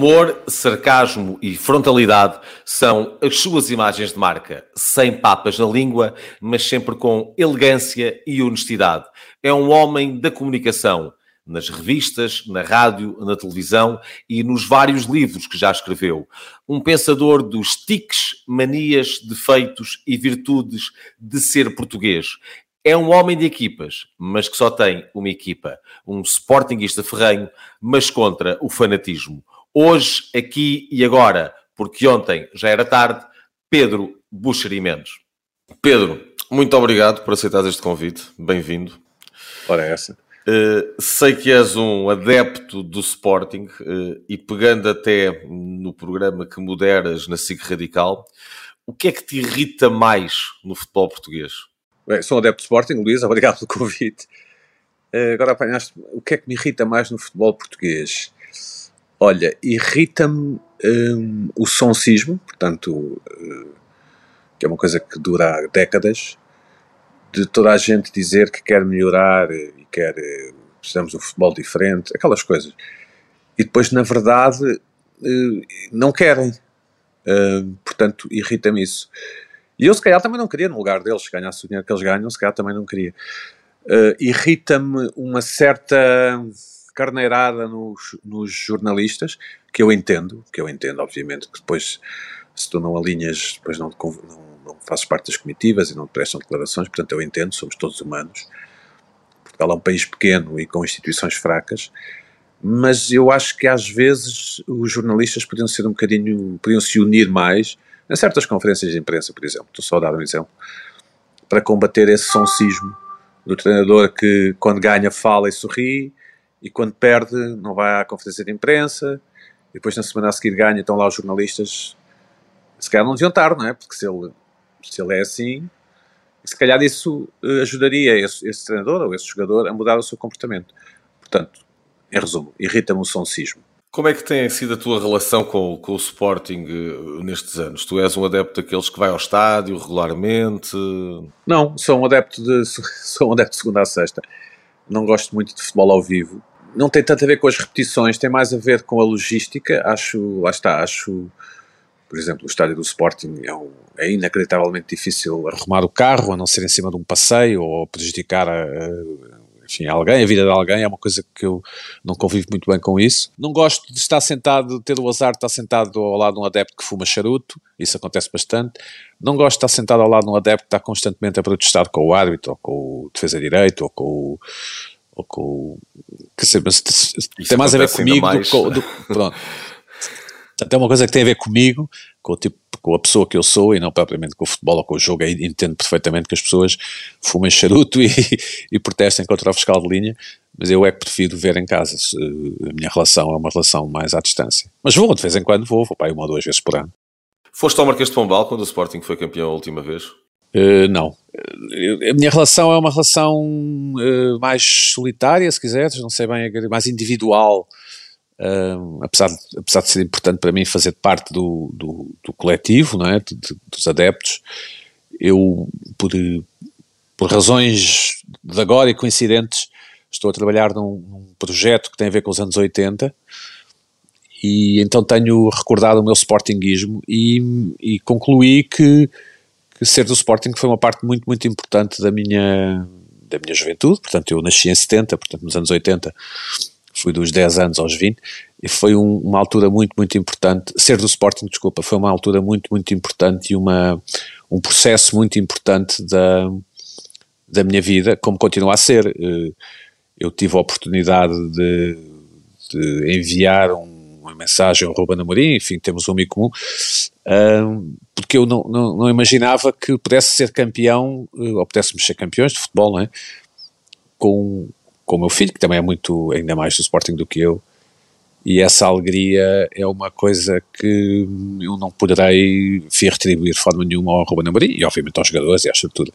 Humor, sarcasmo e frontalidade são as suas imagens de marca, sem papas na língua, mas sempre com elegância e honestidade. É um homem da comunicação, nas revistas, na rádio, na televisão e nos vários livros que já escreveu. Um pensador dos tiques, manias, defeitos e virtudes de ser português. É um homem de equipas, mas que só tem uma equipa. Um sportinguista ferrenho, mas contra o fanatismo hoje, aqui e agora, porque ontem já era tarde, Pedro Buxeri Mendes. Pedro, muito obrigado por aceitar este convite. Bem-vindo. Ora, é essa. Uh, sei que és um adepto do Sporting uh, e pegando até no programa que moderas na SIC Radical, o que é que te irrita mais no futebol português? Bem, sou um adepto do Sporting, Luís, obrigado pelo convite. Uh, agora apanhaste o que é que me irrita mais no futebol português? Olha, irrita-me um, o sonsismo, portanto, uh, que é uma coisa que dura décadas, de toda a gente dizer que quer melhorar e quer. Uh, precisamos de um futebol diferente, aquelas coisas. E depois, na verdade, uh, não querem. portanto, irrita-me isso. E eu, se calhar, também não queria, no lugar deles, se ganhasse o dinheiro que eles ganham, se calhar também não queria. irrita-me uma certa carneirada nos, nos jornalistas, que eu entendo, que eu entendo, obviamente, que depois, se tu não alinhas, depois não, não, não fazes parte das comitivas e não te prestam declarações, portanto eu entendo, somos todos humanos. Portugal é um país pequeno e com instituições fracas, mas eu acho que às vezes os jornalistas podiam ser um bocadinho, podiam se unir mais, em certas conferências de imprensa, por exemplo, estou só a dar um exemplo, para combater esse sonsismo do treinador que quando ganha fala e sorri, e quando perde não vai à conferência de imprensa, e depois na semana a seguir ganha, estão lá os jornalistas, se calhar não deviam estar, não é? Porque se ele, se ele é assim, se calhar isso eh, ajudaria esse, esse treinador ou esse jogador a mudar o seu comportamento. Portanto, em resumo, irrita-me o sonsismo. Como é que tem sido a tua relação com, com o Sporting uh, nestes anos? Tu és um adepto daqueles que vai ao estádio regularmente? Não, sou um adepto de, sou um adepto de segunda a sexta. Não gosto muito de futebol ao vivo não tem tanto a ver com as repetições, tem mais a ver com a logística. Acho, lá está, acho, por exemplo, o estádio do Sporting é, um, é inacreditavelmente difícil arrumar o carro, a não ser em cima de um passeio ou prejudicar a, a enfim, alguém, a vida de alguém, é uma coisa que eu não convivo muito bem com isso. Não gosto de estar sentado, ter o azar de estar sentado ao lado de um adepto que fuma charuto, isso acontece bastante. Não gosto de estar sentado ao lado de um adepto que está constantemente a protestar com o árbitro, ou com o defesa de direito, ou com o, ou com. Quer dizer, mas tem mais a ver comigo mais. do que. pronto. Portanto, é uma coisa que tem a ver comigo, com o tipo, com a pessoa que eu sou e não propriamente com o futebol ou com o jogo. Aí entendo perfeitamente que as pessoas fumem charuto e, e protestem contra o fiscal de linha, mas eu é que prefiro ver em casa. A minha relação é uma relação mais à distância. Mas vou, de vez em quando vou, vou para aí uma ou duas vezes por ano. Foste ao Marquês de Pombal quando o Sporting foi campeão a última vez? Uh, não. Uh, a minha relação é uma relação uh, mais solitária, se quiseres, não sei bem, mais individual. apesar, de, apesar de ser importante para mim fazer parte do, do, do coletivo, não é? De, de, dos adeptos, eu, por, por razões de agora e coincidentes, estou a trabalhar num, num projeto que tem a ver com os anos 80 e então tenho recordado o meu sportinguismo e, e concluí que ser do Sporting foi uma parte muito, muito importante da minha, da minha juventude, portanto eu nasci em 70, portanto nos anos 80 fui dos 10 anos aos 20, e foi um, uma altura muito, muito importante, ser do Sporting, desculpa, foi uma altura muito, muito importante e uma, um processo muito importante da, da minha vida, como continua a ser. Eh, eu tive a oportunidade de, de enviar um, uma mensagem ao Ruben Amorim, enfim, temos um amigo comum, porque eu não, não, não, imaginava que pudesse ser campeão, eh, ou pudéssemos ser campeões de futebol, não é? Com, com o meu filho, que também é muito, ainda mais do Sporting do que eu, e essa alegria é uma coisa que eu não poderei enfim, retribuir de forma nenhuma ao Ruben Amorim e obviamente aos jogadores e à estrutura.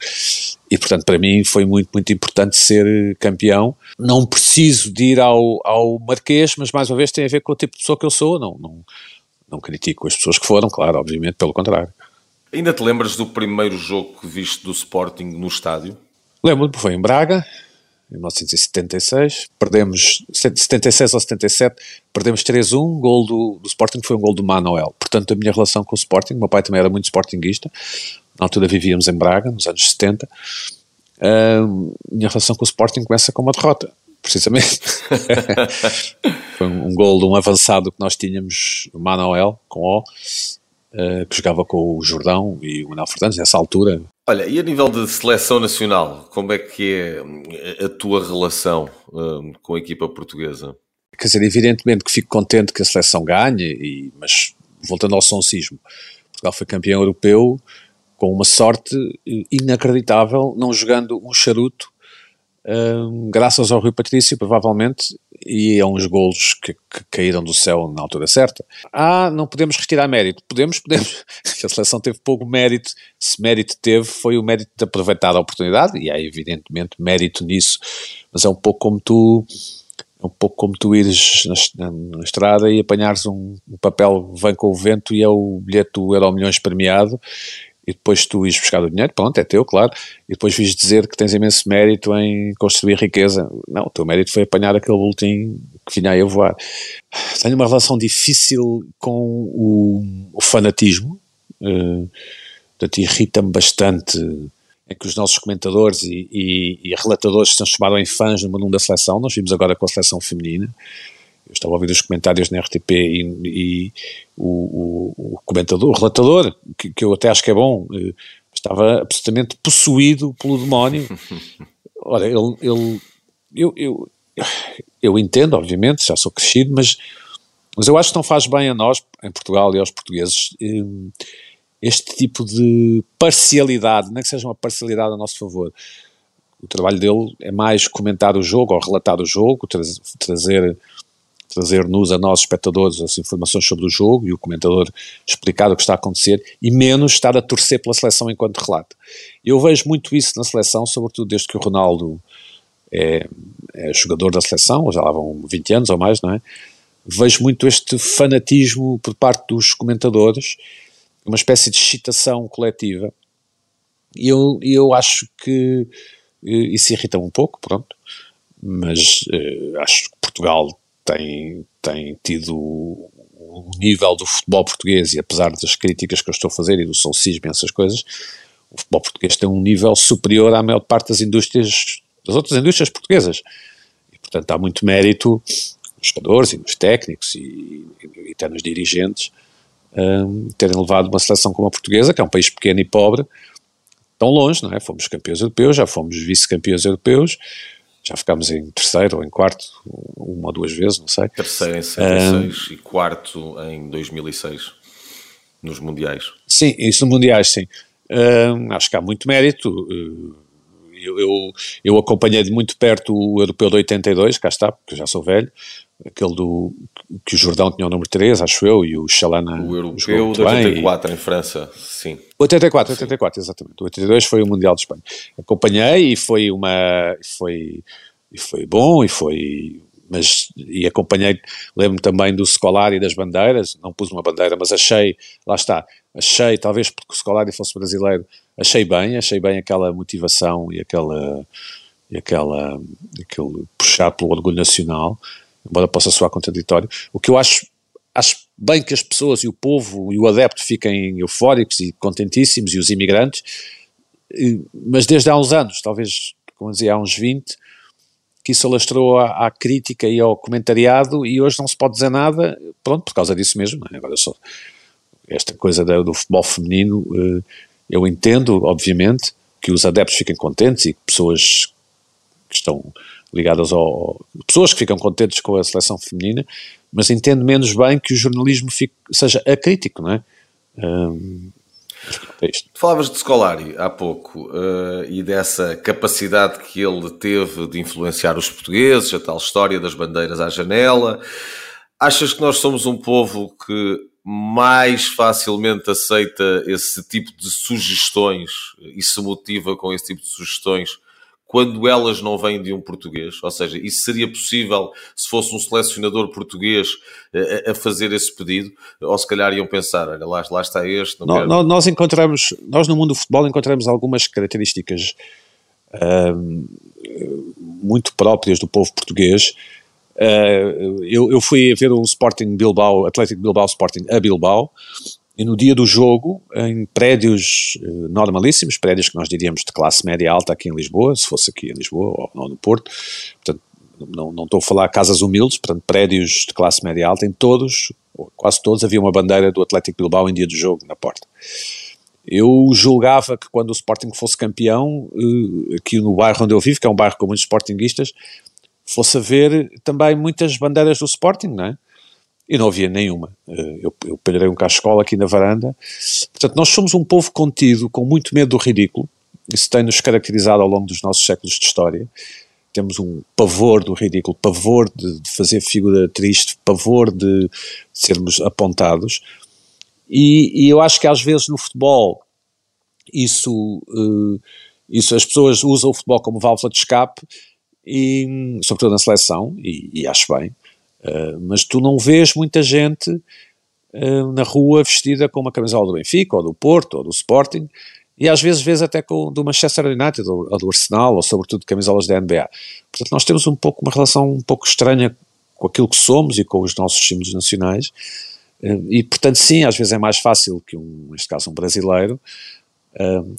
E portanto para mim foi muito, muito importante ser campeão. Não preciso de ir ao, ao Marquês, mas mais uma vez tem a ver com o tipo de pessoa que eu sou, não, não, não critico as pessoas que foram, claro, obviamente, pelo contrário. Ainda te lembras do primeiro jogo que viste do Sporting no estádio? Lembro-me, foi em Braga, em 1976, perdemos 76 ou 77, perdemos 3-1, gol do, do Sporting foi um gol do Manuel. Portanto, a minha relação com o Sporting, meu pai também era muito sportinguista, na altura vivíamos em Braga, nos anos 70, a minha relação com o Sporting começa com uma derrota, precisamente. foi um, um gol de um avançado que nós tínhamos, o Manuel, com O, uh, que jogava com o Jordão e o Manuel Fernandes, nessa altura, Olha, e a nível de seleção nacional, como é que é a tua relação com a equipa portuguesa? Quer dizer, evidentemente que fico contente que a seleção ganhe, e, mas voltando ao soncismo, Portugal foi campeão europeu com uma sorte inacreditável, não jogando um charuto graças ao Rui Patrício, provavelmente, e a uns golos que, que, caíram do céu na altura certa. Ah, não podemos retirar mérito. Podemos, podemos. a seleção teve pouco mérito. Se mérito teve, foi o mérito de aproveitar a oportunidade, e há evidentemente mérito nisso, mas é um pouco como tu. É um pouco como tu ires na, na, na estrada e apanhares um, um, papel, vem com o vento e é o bilhete do Euro Milhões premiado e depois tu ires buscar o dinheiro, pronto, é teu, claro, e depois vis dizer que tens imenso mérito em construir riqueza. Não, o teu mérito foi apanhar aquele boletim que vinha aí a voar. Tenho uma relação difícil com o, o fanatismo, uh, portanto, irrita-me bastante em que os nossos comentadores e, e, e relatadores se transformaram em fãs no mundo da seleção, nós vimos agora com a seleção feminina, eu estava a ouvir os comentários na RTP e, e o, o, o, comentador, o relatador, que, que, eu até acho que é bom, eh, estava absolutamente possuído pelo demónio. Ora, ele, ele eu, eu, eu entendo, obviamente, já sou crescido, mas, mas eu acho que não faz bem a nós, em Portugal e aos portugueses, eh, este tipo de parcialidade, nem que seja uma parcialidade a nosso favor. O trabalho dele é mais comentar o jogo ou relatar o jogo, trazer trazer-nos a nós, espectadores, as informações sobre o jogo e o comentador explicar o que está a acontecer e menos estar a torcer pela seleção enquanto relato. Eu vejo muito isso na seleção, sobretudo desde que o Ronaldo é, é jogador da seleção, já lá vão 20 anos ou mais, não é? Vejo muito este fanatismo por parte dos comentadores, uma espécie de excitação coletiva. E eu, eu acho que eh, isso irrita um pouco, pronto, mas uh, acho que Portugal tem, tem tido o nível do futebol português, e apesar das críticas que eu estou a fazer e do solcismo e essas coisas, o futebol português tem um nível superior à maior parte das indústrias, das outras indústrias portuguesas. E, portanto, há muito mérito nos jogadores e nos técnicos e, e até nos dirigentes um, terem levado uma seleção como a portuguesa, que é um país pequeno e pobre, tão longe, não é? Fomos campeões europeus, já fomos vice-campeões europeus, já ficámos em terceiro ou em quarto, uma ou duas vezes, não sei. Terceiro em 76 um, e quarto em 2006, nos Mundiais. Sim, isso nos Mundiais, sim. Um, acho que há muito mérito. Eu, eu, eu, acompanhei de muito perto o Europeu de 82, cá está, porque eu já sou velho, aquele do que o Jordão tinha o número 3, acho eu, e o Chalana. O Europeu de 84 bem, em França, sim. 84, 84, sim. exatamente. O 82 foi o Mundial de Espanha. Acompanhei e foi uma. Foi, e foi bom e foi. Mas, e acompanhei, lembro-me também do Scolari e das bandeiras, não pus uma bandeira, mas achei, lá está, achei, talvez porque o Scolari fosse brasileiro, achei bem, achei bem aquela motivação e aquela, e aquela, aquele puxar pelo orgulho nacional, embora possa soar contraditório. O que eu acho, acho bem que as pessoas e o povo e o adepto fiquem eufóricos e contentíssimos e os imigrantes, mas desde há uns anos, talvez, como dizia, há uns 20, que isso alastrou à, à, crítica e ao comentariado e hoje não se pode dizer nada, pronto, por causa disso mesmo. É? Agora só esta coisa do, do futebol feminino, eh, eu entendo, obviamente, que os adeptos fiquem contentes e que pessoas que estão ligadas ao. pessoas que ficam contentes com a seleção feminina, mas entendo menos bem que o jornalismo fique, seja acrítico, não é? Um, é Falavas de Scolari há pouco uh, e dessa capacidade que ele teve de influenciar os portugueses, a tal história das bandeiras à janela. Achas que nós somos um povo que mais facilmente aceita esse tipo de sugestões e se motiva com esse tipo de sugestões quando elas não vêm de um português? Ou seja, isso seria possível se fosse um selecionador português eh, a, a fazer esse pedido? Ou se calhar iam pensar, olha, lá, lá está este. Não nós, nós, encontramos, nós no mundo do futebol encontramos algumas características muito próprias do povo português. Uh, eu, eu, fui ver o Sporting Bilbao, Atlético Bilbao Sporting a Bilbao, e no dia do jogo, em prédios uh, normalíssimos, prédios que nós diríamos de classe média alta aqui em Lisboa, se fosse aqui em Lisboa ou, no Porto, portanto, não, não estou a falar casas humildes, portanto, prédios de classe média alta, em todos, quase todos, havia uma bandeira do Atlético Bilbao em dia do jogo na porta. Eu julgava que quando o Sporting fosse campeão, uh, aqui no bairro onde eu vivo, que é um bairro com muitos Sportinguistas, fosse haver também muitas bandeiras do Sporting, não é? E não havia nenhuma. Eh, eu, eu pendurei um cascola aqui na varanda. Portanto, nós somos um povo contido, com muito medo do ridículo. Isso tem-nos caracterizado ao longo dos nossos séculos de história. Temos um pavor do ridículo, pavor de, de fazer figura triste, pavor de sermos apontados. E, e, eu acho que às vezes no futebol isso, uh, isso as pessoas usam o futebol como válvula de escape e, sobretudo na seleção, e, e acho bem, uh, mas tu não vês muita gente uh, na rua vestida com uma camisola do Benfica, ou do Porto, ou do Sporting, e às vezes vês até com do Manchester United, ou, ou do Arsenal, ou sobretudo camisolas da NBA. Portanto, nós temos um pouco uma relação um pouco estranha com aquilo que somos e com os nossos símbolos nacionais, uh, e portanto sim, às vezes é mais fácil que um, neste caso um brasileiro,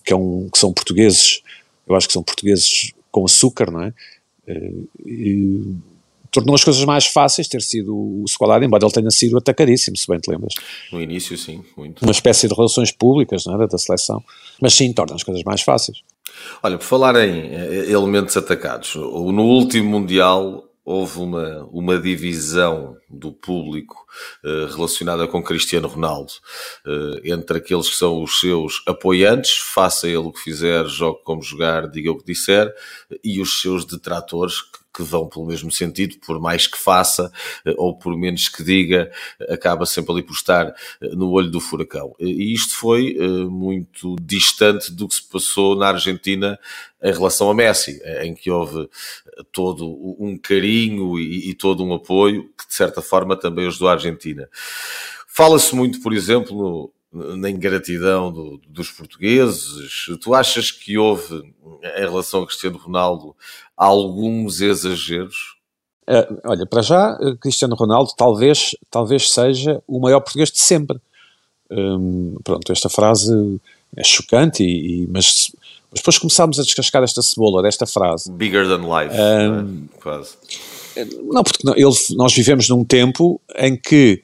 que, é um, que são portugueses, eu acho que são portugueses com açúcar, não é? e tornou as coisas mais fáceis ter sido o escolar, embora ele tenha sido atacadíssimo, se bem te lembras. No início, sim, muito. Uma espécie de relações públicas, não era, da seleção. Mas sim, torna as coisas mais fáceis. Olha, por falar em eh, elementos atacados, no último Mundial houve uma, uma divisão do público uh, relacionada com Cristiano Ronaldo, uh, entre aqueles que são os seus apoiantes, faça ele o que fizer, jogue como jogar, diga o que disser, e os seus detratores, que que vão pelo mesmo sentido, por mais que faça eh, ou por menos que diga, acaba sempre ali por estar eh, no olho do furacão. E isto foi eh, muito distante do que se passou na Argentina em relação a Messi, em que houve todo um carinho e, todo um apoio que de certa forma também ajudou a Argentina. Fala-se muito, por exemplo, na ingratidão do, dos portugueses? Tu achas que houve, em relação a Cristiano Ronaldo, alguns exageros? Uh, olha, para já, Cristiano Ronaldo talvez, talvez seja o maior português de sempre. Um, pronto, esta frase é chocante, e, e mas, mas, depois começámos a descascar esta cebola desta frase. Bigger than life, um, é? quase. Não, porque ele, nós vivemos num tempo em que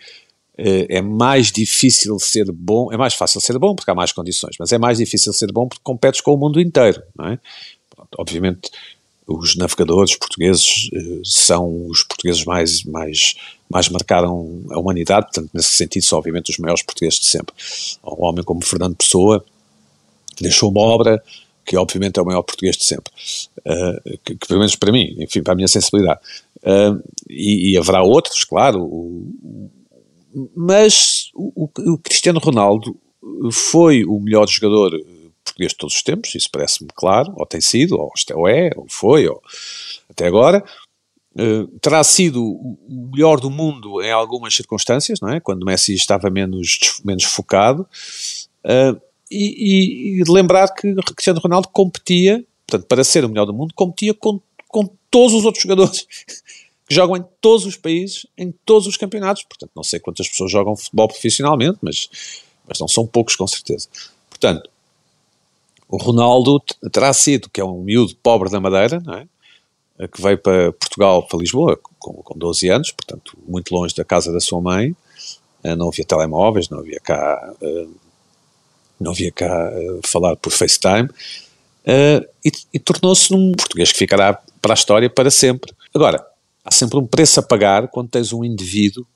é mais difícil ser bom, é mais fácil ser bom porque há mais condições, mas é mais difícil ser bom porque competes com o mundo inteiro, não é? Obviamente os navegadores portugueses eh, são os portugueses mais, mais, mais marcaram a humanidade, portanto nesse sentido são obviamente os maiores portugueses de sempre. Um homem como Fernando Pessoa deixou uma obra que obviamente é o maior português de sempre, uh, que, que, pelo menos para mim, enfim, para a minha sensibilidade. Uh, e, e, haverá outros, claro, o, mas o, o, Cristiano Ronaldo foi o melhor jogador português de todos os tempos, isso parece-me claro, ou tem sido, ou, ou é, ou foi, ou até agora. Uh, terá sido o melhor do mundo em algumas circunstâncias, não é? Quando Messi estava menos, menos focado. Uh, e, e, lembrar que Cristiano Ronaldo competia, portanto, para ser o melhor do mundo, competia com, com todos os outros jogadores jogam em todos os países, em todos os campeonatos. Portanto, não sei quantas pessoas jogam futebol profissionalmente, mas, mas não são poucos, com certeza. Portanto, o Ronaldo terá sido, que é um miúdo pobre da Madeira, não é? que veio para Portugal, para Lisboa, com, com 12 anos, portanto, muito longe da casa da sua mãe, eh, não havia telemóveis, não havia cá, eh, não havia cá eh, falar por FaceTime, e, e tornou-se num português que ficará para a história para sempre. Agora, há sempre um preço a pagar quando tens um indivíduo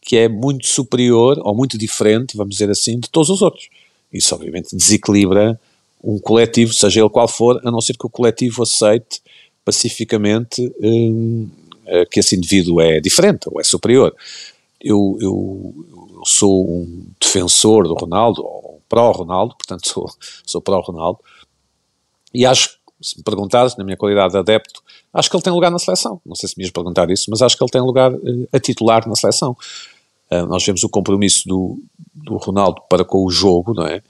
que é muito superior ou muito diferente, vamos dizer assim, de todos os outros. Isso obviamente desequilibra um coletivo, seja ele qual for, a não ser que o coletivo aceite pacificamente hum, eh, que esse indivíduo é diferente ou é superior. Eu, eu, eu sou um defensor do Ronaldo, ou pró-Ronaldo, portanto sou, sou pró-Ronaldo, e acho, se me perguntares, na minha qualidade de adepto, acho que ele tem lugar na seleção. Não sei se me ias perguntar isso, mas acho que ele tem lugar uh, a titular na seleção. Uh, nós vemos o compromisso do, do Ronaldo para com o jogo, não é?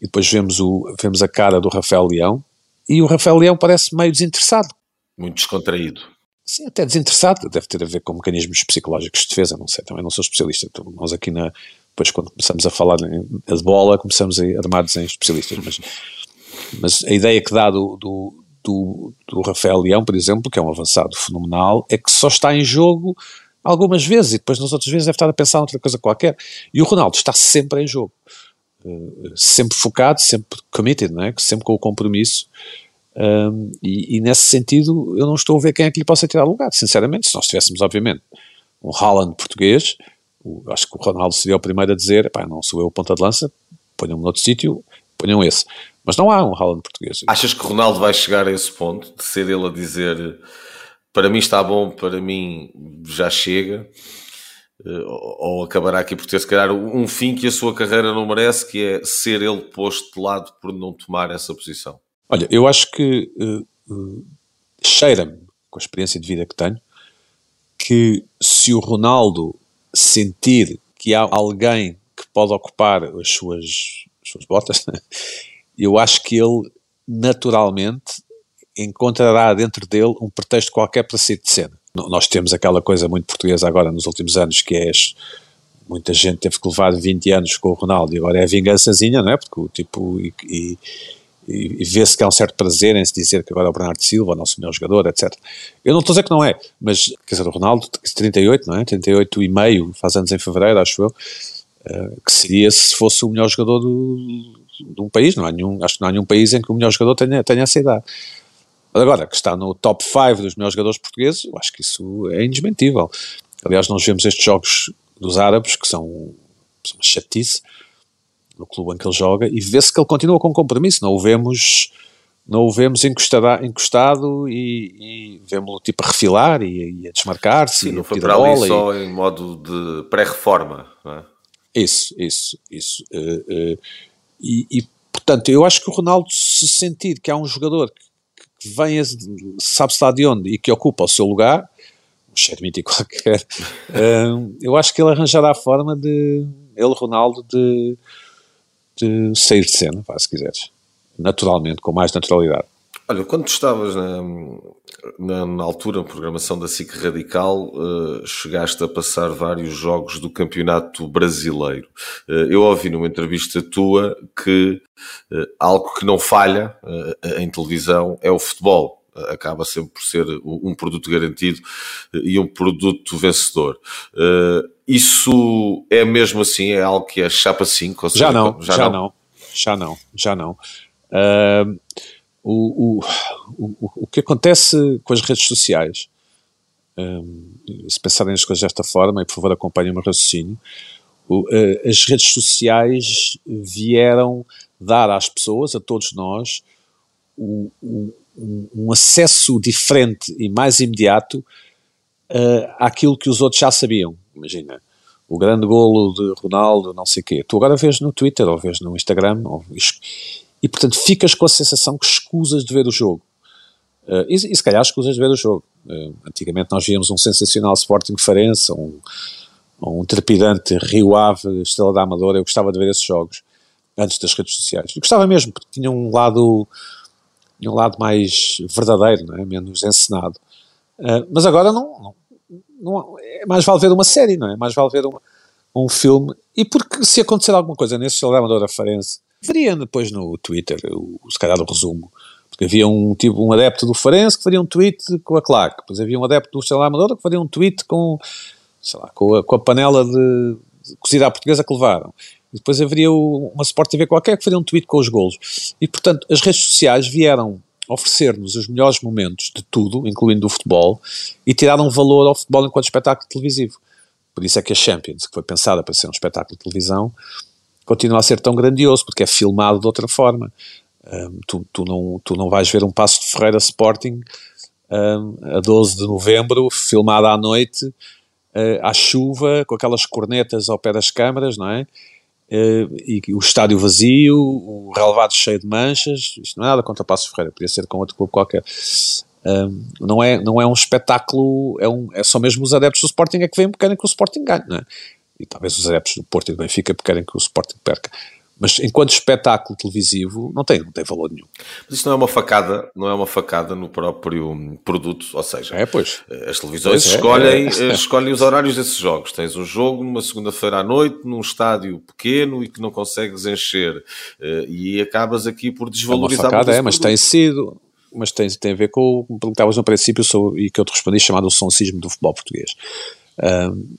E depois vemos, o, vemos a cara do Rafael Leão e o Rafael Leão parece meio desinteressado. Muito descontraído. Sim, até desinteressado, deve ter a ver com mecanismos psicológicos de defesa, não sei, também não sou especialista. Então, nós aqui na, depois quando começamos a falar de bola, começamos a armados em especialistas, mas, mas a ideia que dá do, do, do, do Rafael Leão, por exemplo, que é um avançado fenomenal, é que só está em jogo algumas vezes e depois nas outras vezes deve estar a pensar outra coisa qualquer. E o Ronaldo está sempre em jogo, uh, sempre focado, sempre committed, não é? sempre com o compromisso. Um, e, e, nesse sentido, eu não estou a ver quem é que lhe possa tirar lugar, sinceramente. Se nós tivéssemos, obviamente, um Haaland português, o, acho que o Ronaldo seria o primeiro a dizer: não sou eu o ponta de lança, ponham-me noutro sítio, ponham esse. Mas não há um Haaland português. Achas que o Ronaldo vai chegar a esse ponto de ser ele a dizer para mim está bom, para mim já chega? Eh, ou acabará aqui por ter, se calhar, um fim que a sua carreira não merece, que é ser ele posto de lado por não tomar essa posição? Olha, eu acho que uh, uh, cheira-me, com a experiência de vida que tenho, que se o Ronaldo sentir que há alguém que pode ocupar as suas, as suas botas, eu acho que ele naturalmente encontrará dentro dele um pretexto qualquer para sair de cena. Nós temos aquela coisa muito portuguesa agora nos últimos anos que é muita gente teve que levar 20 anos com o Ronaldo e agora é a vingançazinha, não é? Porque o tipo e, e e, vê-se que há um certo prazer em se dizer que agora é o Bernardo Silva, o nosso melhor jogador, etc. Eu não estou a dizer que não é, mas, quer dizer, o Ronaldo, 38, não é? 38 e meio, faz anos em fevereiro, acho eu, uh, que seria se fosse o melhor jogador do, de um país, não há nenhum, acho que não há nenhum país em que o melhor jogador tenha, tenha essa idade. Agora, que está no top 5 dos melhores jogadores portugueses, eu acho que isso é indesmentível. Aliás, nós vemos estes jogos dos árabes, que são, são uma chatice, no clube em que ele joga e vê-se que ele continua com compromisso, não o vemos não o vemos encostado, encostado e, e vemos-lo tipo a refilar e, e a desmarcar-se. Sim, não foi para ali só em modo de pré-reforma, é? Isso, isso, isso. Uh, uh, e, e, portanto, eu acho que o Ronaldo, se sentir que há um jogador que, que vem, sabe-se lá de onde, e que ocupa o seu lugar, um Xermiti qualquer, uh, eu acho que ele arranjará a forma de, ele, Ronaldo, de de sair de cena, se quiseres. Naturalmente, com mais naturalidade. Olha, quando tu estavas na, na, na altura, na programação da SIC Radical, uh, chegaste a passar vários jogos do Campeonato Brasileiro. Uh, eu ouvi numa entrevista tua que uh, algo que não falha em televisão é o futebol acaba sempre por ser um produto garantido e um produto vencedor. Isso é mesmo assim? É algo que é chapa 5? Já não, já, já não. não. já não, já não. Uh, o, o, o, o que acontece com as redes sociais, um, se pensarem nas coisas desta forma, e por favor acompanhem o meu raciocínio, uh, as redes sociais vieram dar às pessoas, a todos nós, um, um acesso diferente e mais imediato uh, àquilo que os outros já sabiam imagina, o grande golo de Ronaldo, não sei o quê. Tu agora vês no Twitter ou vês no Instagram ou, e, portanto, ficas com a sensação que escusas de ver o jogo. Uh, e, e, se calhar escusas de ver o jogo. Uh, antigamente nós víamos um sensacional Sporting Farense, um, um trepidante Rio Ave, Estrela da Amadora. Eu gostava de ver esses jogos antes das redes sociais. Eu gostava mesmo, porque tinha um lado, um lado mais verdadeiro, não é? menos encenado. Uh, mas agora não, não, não, é mais vale ver uma série, não é? Mais vale ver uma, um filme. E porque se acontecer alguma coisa nesse Salvador Farense, veria depois no Twitter, o, se calhar o resumo. Porque havia um tipo, um adepto do Farense que faria um tweet com a claque, depois havia um adepto do Estrela Amadora que faria um tweet com, sei lá, com a, com a panela de, de cozida à portuguesa que levaram. E depois haveria uma Sport TV qualquer que faria um tweet com os golos. E, portanto, as redes sociais vieram oferecer-nos os melhores momentos de tudo, incluindo do futebol, e tirar um valor ao futebol enquanto espetáculo televisivo. Por isso é que a Champions, que foi pensada para ser um espetáculo de televisão, continua a ser tão grandioso, porque é filmado de outra forma. Um, tu, tu, não, tu não vais ver um passo de Ferreira Sporting um, a 12 de novembro, filmado à noite, uh, à chuva, com aquelas cornetas ao pé das câmaras, não é? Uh, e o estádio vazio, o relevado cheio de manchas, isto não é nada contra o Passo Ferreira, podia ser com outro clube qualquer. Um, não, é, não é um espetáculo, é, um, é só mesmo os adeptos do Sporting é que vêm porque querem que o Sporting ganhe, não é? E talvez os adeptos do Porto e do Benfica querem que o Sporting perca. mas enquanto espetáculo televisivo não tem, não tem valor nenhum. Mas isto não é uma facada, não é uma facada no próprio produto, ou seja, é, pois. as televisões pois escolhem, é, é. escolhem os horários desses jogos. Tens um jogo numa segunda-feira à noite, num estádio pequeno e que não consegues encher, eh, e acabas aqui por desvalorizar é uma facada, é, mas tem sido, mas tem, tem a ver com o que perguntavas no princípio sobre, e que eu te respondi, chamado o soncismo do futebol português. Um,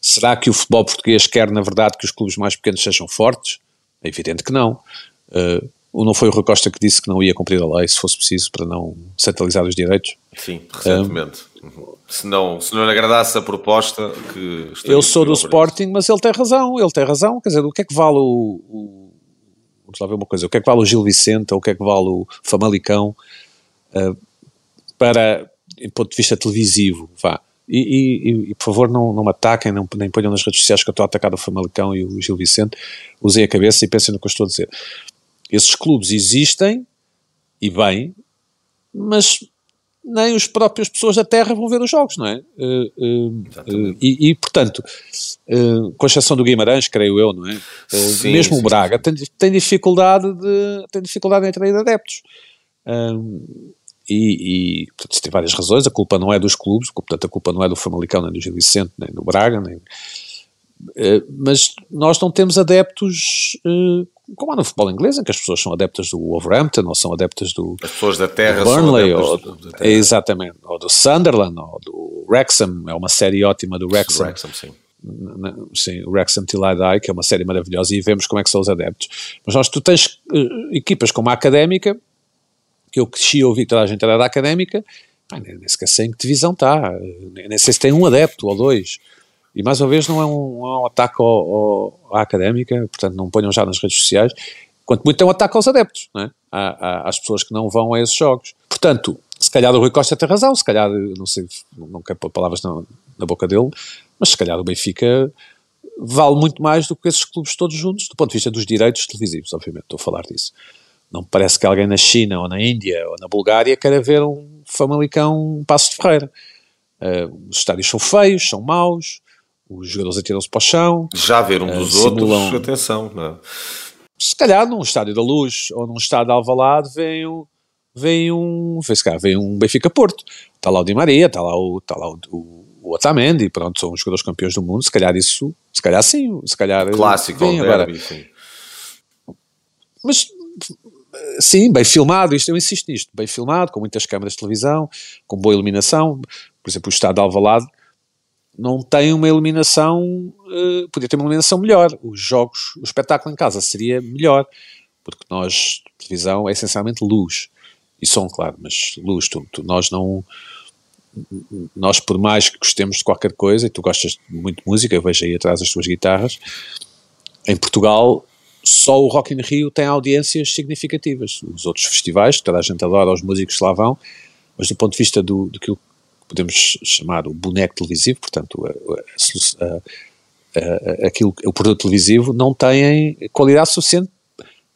será que o futebol português quer, na verdade, que os clubes mais pequenos sejam fortes? É evidente que não. Uh, ou não foi o Rui Costa que disse que não ia cumprir a lei, se fosse preciso, para não centralizar os direitos? Sim, recentemente. Um, se, não, se não lhe agradasse a proposta que... Eu sou do Sporting, mas ele tem razão, ele tem razão. Quer dizer, o que é que vale o, o vamos lá ver uma coisa, o que é que vale o Gil Vicente ou o que é que vale o Famalicão uh, para, em ponto de vista televisivo, vá. E, e, e, por favor não, não me ataquem, não, nem ponham nas redes sociais que eu estou a atacar o Famalicão e o Gil Vicente, usem a cabeça e pensem no que eu estou a dizer. Esses clubes existem, e bem, mas nem os próprios pessoas da terra vão ver os jogos, não é? Uh, uh, uh, e, e, portanto, com exceção do Guimarães, creio eu, não é? Sim, mesmo sim, o Braga sim. Tem, tem, dificuldade de tem dificuldade em atrair adeptos. E, e portanto, tem várias razões, a culpa não é dos clubes, portanto a culpa não é do Famalicão, nem do Gil Vicente, nem do Braga, nem, mas nós não temos adeptos como há no futebol inglês, em que as pessoas são adeptas do Wolverhampton ou são adeptas do, as pessoas da terra Burnley, ou, do, da terra. exatamente, ou do Sunderland, ou do Wrexham, é uma série ótima do Wrexham. Wrexham sim. Sim, o Wrexham Till I Die, que é uma série maravilhosa, e vemos como é que são os adeptos. Mas nós, tu tens uh, equipas como a Académica, que eu cresci a ouvir toda a gente era da Académica, nem, nem sequer sei em que divisão está, nem, nem sei se tem um adepto ou dois. E mais uma vez não é um, é um ataque ao, ao, à académica, portanto não ponham já nas redes sociais, quanto muito é um ataque aos adeptos, não é? à, à, às pessoas que não vão a esses jogos. Portanto, se calhar o Rui Costa tem razão, se calhar, não sei, não quero pôr palavras na, na boca dele, mas se calhar o Benfica vale muito mais do que esses clubes todos juntos, do ponto de vista dos direitos televisivos, obviamente, estou a falar disso. Não parece que alguém na China, ou na Índia, ou na Bulgária queira ver um Famalicão um Passo de Ferreira. Uh, os estádios são feios, são maus, os jogadores atiram-se para o chão. Já ver um uh, dos simulam, outros, atenção. Não é? Se calhar num estádio da Luz ou num estádio de Alvalade vem um, vem um, vem, cá, vem um Benfica Porto. Está lá o Di Maria, está lá o, está lá o, o, o Otamendi, pronto, são os jogadores campeões do mundo. Se calhar isso, se calhar sim, se calhar. Clássico, vem agora. Derby, sim. Mas sim, bem filmado, isto, eu insisto nisto, bem filmado, com muitas câmaras de televisão, com boa iluminação, por exemplo, o estado de Alvalade não tem uma iluminação, uh, podia ter uma iluminação melhor. Os jogos, o espetáculo em casa seria melhor, porque nós, televisão é essencialmente luz e som, claro, mas luz, tu, tu, nós não. Nós, por mais que gostemos de qualquer coisa, e tu gostas muito de música, eu vejo aí atrás as tuas guitarras, em Portugal só o Rock in Rio tem audiências significativas. Os outros festivais, toda a gente adora os músicos que lá vão, mas do ponto de vista do, do que podemos chamar o boneco televisivo, portanto, a, a, a, aquilo, o produto televisivo, não tem qualidade suficiente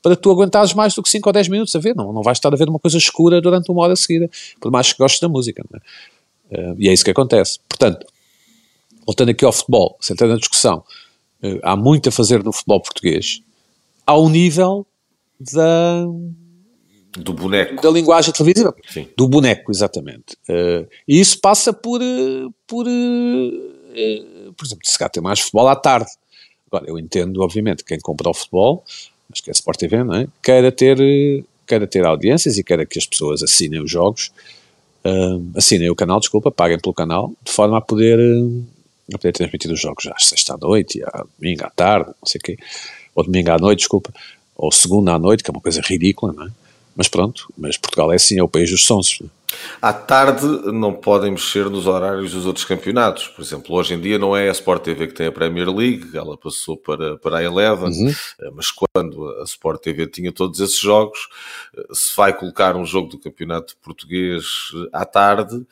para tu aguentares mais do que 5 ou 10 minutos a ver, não, não vais estar a ver uma coisa escura durante uma hora seguida, por mais que gostes da música, é? uh, e é isso que acontece. Portanto, voltando aqui ao futebol, sentando na discussão, uh, há muito a fazer no futebol português, ao nível da, do boneco. Da linguagem televisiva. Sim. Do boneco, exatamente. Uh, e isso passa por, eh, por, uh, por exemplo, se cá tem mais futebol à tarde. Agora, eu entendo, obviamente, quem compra o futebol, acho que é Sport TV, não é? Queira ter, queira ter audiências e queira que as pessoas assinem os jogos, uh, assinem o canal, desculpa, paguem pelo canal, de forma a poder, a poder transmitir os jogos às sexta à noite, à domingo à tarde, não sei o quê, ou domingo à noite, desculpa, ou segunda à noite, que é uma coisa ridícula, não é? Mas pronto, mas Portugal é assim, é o país dos sons. À tarde não podem mexer nos horários dos outros campeonatos. Por exemplo, hoje em dia não é a Sport TV que tem a Premier League, ela passou para, para a Eleven, uhum. Eh, mas quando a Sport TV tinha todos esses jogos, eh, se vai colocar um jogo do campeonato português eh, à tarde,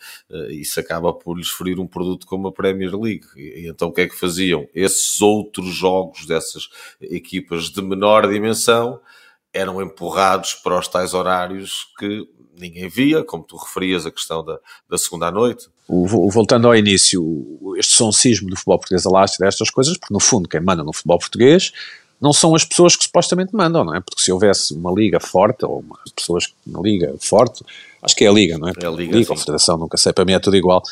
isso acaba por lhes ferir um produto como a Premier League. E então o que é que faziam? Esses outros jogos dessas equipas de menor dimensão eram empurrados para os tais horários que ninguém via, como tu referias a questão da, da segunda à noite. O, voltando ao início, este soncismo do futebol português alastra estas coisas, porque no fundo quem manda no futebol português não são as pessoas que supostamente mandam, não é? Porque se houvesse uma liga forte, ou uma, pessoas na liga forte, acho que é a liga, não é? É a liga, liga a federação, nunca sei, para mim é tudo igual.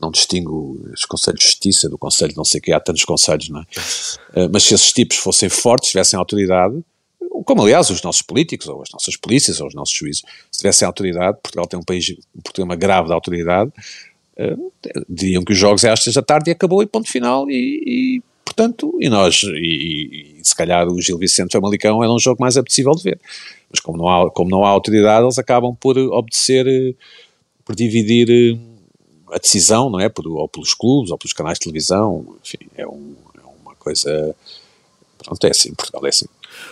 Não distingo os conselhos de justiça do conselho, não sei que há tantos conselhos, não é? Eh, mas se esses tipos fossem fortes, tivessem autoridade, como aliás os nossos políticos, ou as nossas polícias, ou os nossos juízes, se tivessem autoridade, Portugal tem um país, um problema grave de autoridade, uh, diriam que os jogos é às seis da tarde e acabou e ponto final e, e portanto, e nós, e, e, se calhar o Gil Vicente Famalicão era um jogo mais apetecível de ver, mas como não há, como não há autoridade, eles acabam por obedecer, eh, por dividir eh, a decisão, não é, por, ou pelos clubes, ou pelos canais de televisão, enfim, é, um, é uma coisa, pronto, é assim, Portugal é assim.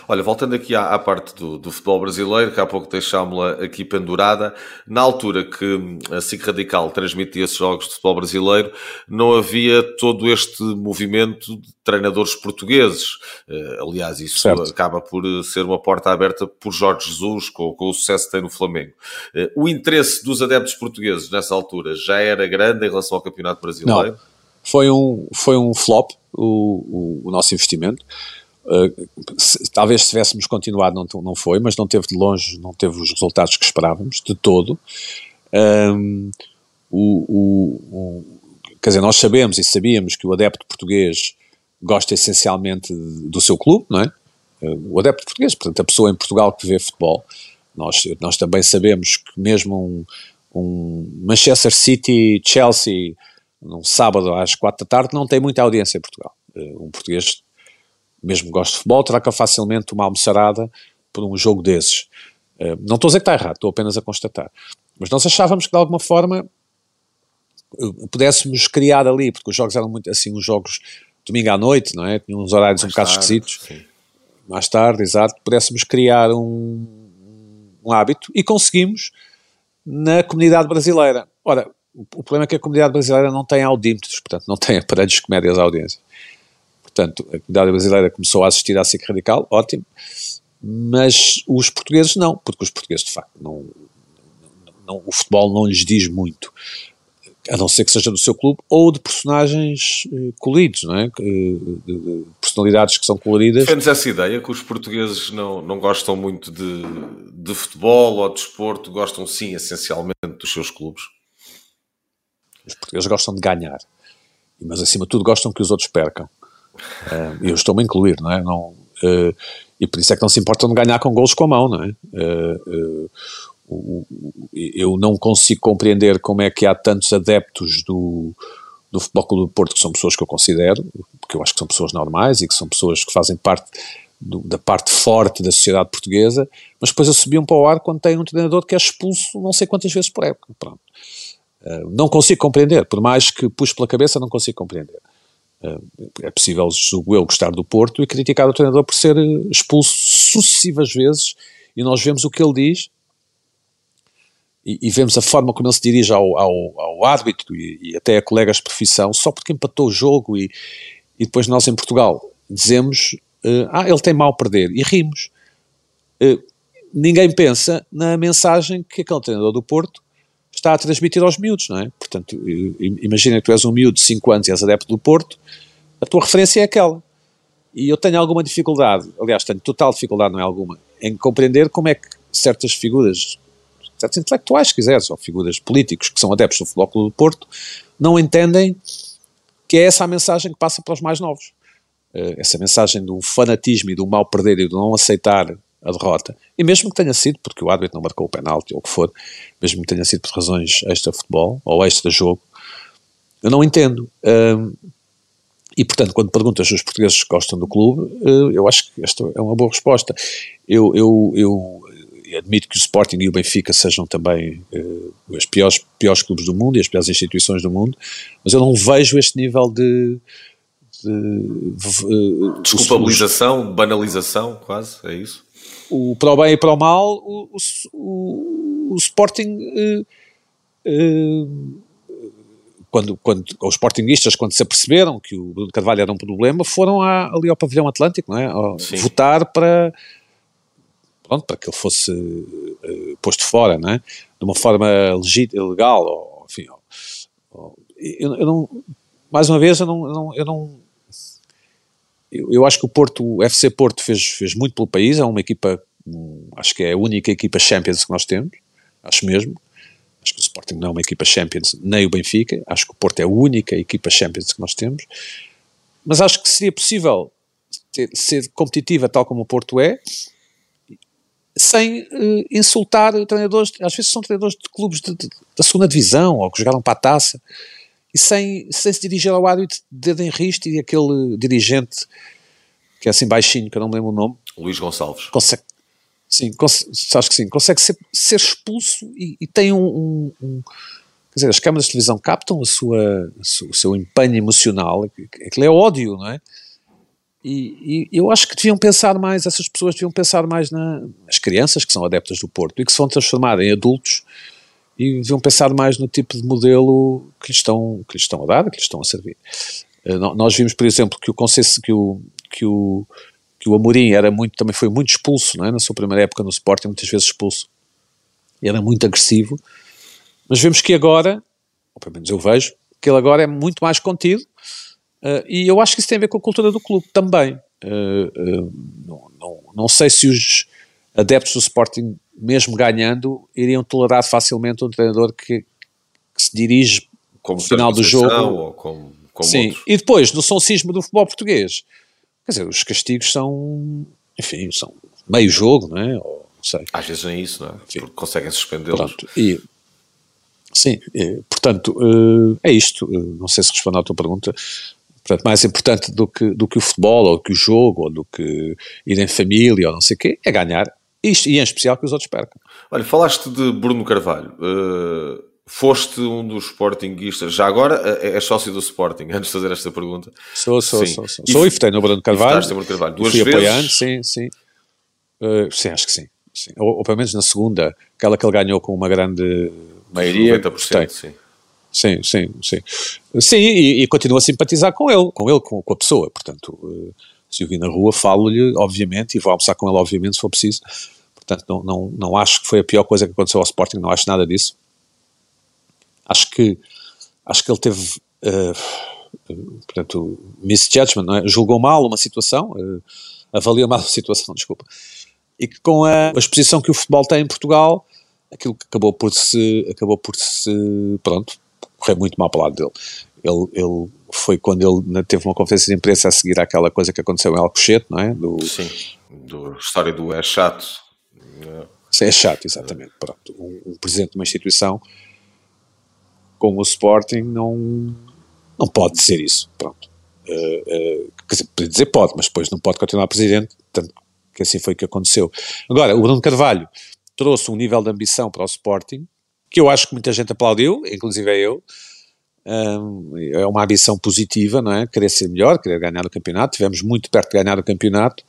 Olha, voltando aqui à, à parte do, do, futebol brasileiro, que há pouco deixámos-la aqui pendurada, na altura que a SIC Radical transmitia esses jogos de futebol brasileiro, não havia todo este movimento de treinadores portugueses. Uh, aliás, isso certo. acaba por ser uma porta aberta por Jorge Jesus, com, com o sucesso que tem no Flamengo. Uh, o interesse dos adeptos portugueses nessa altura já era grande em relação ao Campeonato Brasileiro? Não. Foi um, foi um flop o, o, o nosso investimento. Se, talvez se tivéssemos continuado, não, não foi, mas não teve de longe, não teve os resultados que esperávamos, de todo. Um, o, o, o, quer dizer, nós sabemos e sabíamos que o adepto português gosta essencialmente do seu clube, não é? O adepto português, portanto, a pessoa em Portugal que vê futebol. Nós, nós também sabemos que mesmo um, um Manchester City-Chelsea num sábado às quatro da tarde não tem muita audiência em Portugal. Uh, um português mesmo gosto de futebol, troca facilmente uma almoçarada por um jogo desses. Uh, não estou a dizer que está errado, estou apenas a constatar. Mas nós achávamos que de alguma forma uh, pudéssemos criar ali, porque os jogos eram muito assim, os jogos domingo à noite, não é? Tinham uns horários Mais um bocado esquisitos. Sim. Mais tarde, exato, pudéssemos criar um, um hábito e conseguimos na comunidade brasileira. Ora, o problema é que a comunidade brasileira não tem audímetros, portanto, não tem aparelhos que medem as audiências. Portanto, a comunidade brasileira começou a assistir à SIC Radical, ótimo, mas os portugueses não, porque os portugueses, de facto, não, não, o futebol não lhes diz muito, a não ser que seja do seu clube, ou de personagens eh, coloridos, não é? De, de, personalidades que são coloridas. Defendes essa ideia que os portugueses não, não gostam muito de, de futebol ou de esporte, gostam sim, essencialmente, dos seus clubes? Os portugueses gostam de ganhar, mas acima de tudo gostam que os outros percam. Uh, eu estou-me a incluir, não é? Não, uh, e por isso é que não se importam de ganhar com golos com a mão, não é? Uh, eu não consigo compreender como é que há tantos adeptos do, do Futebol Clube do Porto, que são pessoas que eu considero, porque eu acho que são pessoas normais e que são pessoas que fazem parte do, da parte forte da sociedade portuguesa, mas depois eu subiam para o ar quando tem um treinador que é expulso não sei quantas vezes por época. Pronto. Não consigo compreender, por mais que puxe pela cabeça, não consigo compreender. É possível, julgo eu, gostar do Porto e criticar o treinador por ser expulso sucessivas vezes e nós vemos o que ele diz e, e vemos a forma como ele se dirige ao, ao, ao árbitro e, e, até a colegas de profissão só porque empatou o jogo e, e depois nós em Portugal dizemos uh, ah, ele tem mal perder e rimos. Uh, ninguém pensa na mensagem que aquele treinador do Porto está a transmitir aos miúdos, não é? Portanto, imagina que tu és um miúdo de 5 anos e és adepto do Porto, a tua referência é aquela. E eu tenho alguma dificuldade, aliás, tenho total dificuldade, não é alguma, em compreender como é que certas figuras, certos intelectuais, se quiseres, ou figuras políticos que são adeptos do Futebol do Porto, não entendem que é essa a mensagem que passa para os mais novos. Eh, essa mensagem do fanatismo e do mal perder e do não aceitar a derrota, e mesmo que tenha sido porque o árbitro não marcou o penalti ou o que for, mesmo que tenha sido por razões extra-futebol ou extra-jogo, eu não entendo. Um, e, portanto, quando perguntas se os portugueses gostam do clube, uh, eu acho que esta é uma boa resposta. Eu, eu, eu admito que o Sporting e o Benfica sejam também uh, os piores, piores clubes do mundo e as piores instituições do mundo, mas eu não vejo este nível de. de, de Desculpabilização, banalização, quase, é isso? O, para o bem e para o mal, o, o, o Sporting. Uh, uh, quando, quando os sportinguistas, quando se aperceberam que o Bruno Carvalho era um problema, foram à, ali ao pavilhão Atlântico, não é? votar para, pronto, para que ele fosse uh, posto fora, não é? De uma forma legítima, legal, ou, enfim, ou, ou, eu, eu, não, mais uma vez, eu não, eu não, eu, não eu, eu, acho que o Porto, o FC Porto fez, fez muito pelo país, é uma equipa, um, acho que é a única equipa Champions que nós temos, acho mesmo, acho que o Sporting não é uma equipa Champions, nem o Benfica, acho que o Porto é a única equipa Champions que nós temos, mas acho que seria possível ter, ser competitiva tal como o Porto é, sem uh, insultar treinadores, às vezes são treinadores de clubes de, de, da segunda divisão ou que jogaram para a taça, e sem, sem se dirigir ao árbitro de dedo em e aquele dirigente que é assim baixinho, que eu não me lembro o nome. Luís Gonçalves. Consegue, sim, acho que sim, consegue ser, ser expulso e, e tem um, um, um, Quer dizer, as câmaras de televisão captam a sua, o seu empenho emocional, aquilo é ódio, não é? E, e, eu acho que deviam pensar mais, essas pessoas deviam pensar mais na, nas crianças que são adeptas do Porto e que se vão transformar em adultos e deviam pensar mais no tipo de modelo que lhes estão, que lhes estão a dar, que lhes estão a servir. Uh, nós vimos, por exemplo, que o conceito que o, que o, que o Amorim era muito, também foi muito expulso, não é? na sua primeira época no Sporting, muitas vezes expulso, era muito agressivo, mas vemos que agora, ou pelo menos eu vejo, que ele agora é muito mais contido, Uh, e eu acho que isso tem a ver com a cultura do clube também. Uh, não, não, não, sei se os adeptos do Sporting, mesmo ganhando, iriam tolerar facilmente um treinador que, que se dirige como no final do jogo. Como, como Sim, outros. e depois, no sonsismo do futebol português, quer dizer, os castigos são, enfim, são meio jogo, não é? Ou, não sei. Às vezes nem isso, não é? Sim. Porque conseguem suspendê-los. E, sim, e, portanto, é isto. Não sei se respondo à tua pergunta. Portanto, mais importante do que, do que o futebol, ou do que o jogo, ou do que ir em família, ou não sei o quê, é ganhar. Isto, e em especial que os outros percam. Olha, falaste de Bruno Carvalho. Uh, foste um dos Sportinguistas. Já agora é sócio do Sporting, antes de fazer esta pergunta. Sou, sou, sim. sou. Sou, sou e votei no Bruno Carvalho. Bruno Carvalho. Duas fui vezes. apoiando, sim, sim. Uh, sim, acho que sim. sim. Ou, ou, pelo menos na segunda, aquela que ele ganhou com uma grande maioria. 90%, votei. sim. Sim, sim, sim. Sim, e, e continuo a simpatizar com ele, com ele, com, com a pessoa. Portanto, uh, se o vi na rua, falo-lhe, obviamente, e vou almoçar com ele, obviamente, se for preciso. Portanto, não, não, não acho que foi a pior coisa que aconteceu ao Sporting, não acho nada disso. Acho que, acho que ele teve, uh, portanto, misjudgment, não é? julgou mal uma situação, uh, avaliou mal a situação, desculpa. E que com a, a exposição que o futebol tem em Portugal, aquilo que acabou por se, acabou por se, pronto, correr muito mal para o lado dele. Ele, ele foi quando ele teve uma conferência de imprensa a seguir aquela coisa que aconteceu em Alcochete, não é? Do, Sim, do história do é chato. É chato, exatamente. Pronto, um, um, presidente de uma instituição como o Sporting não, não pode ser isso. Pronto. Uh, uh, quer dizer, pode dizer pode, mas depois não pode continuar presidente, tanto que assim foi que aconteceu. Agora, o Bruno Carvalho trouxe um nível de ambição para o Sporting que eu acho que muita gente aplaudiu, inclusive eu. Um, é uma ambição positiva, não é? Querer ser melhor, querer ganhar o campeonato. Tivemos muito perto de ganhar o campeonato.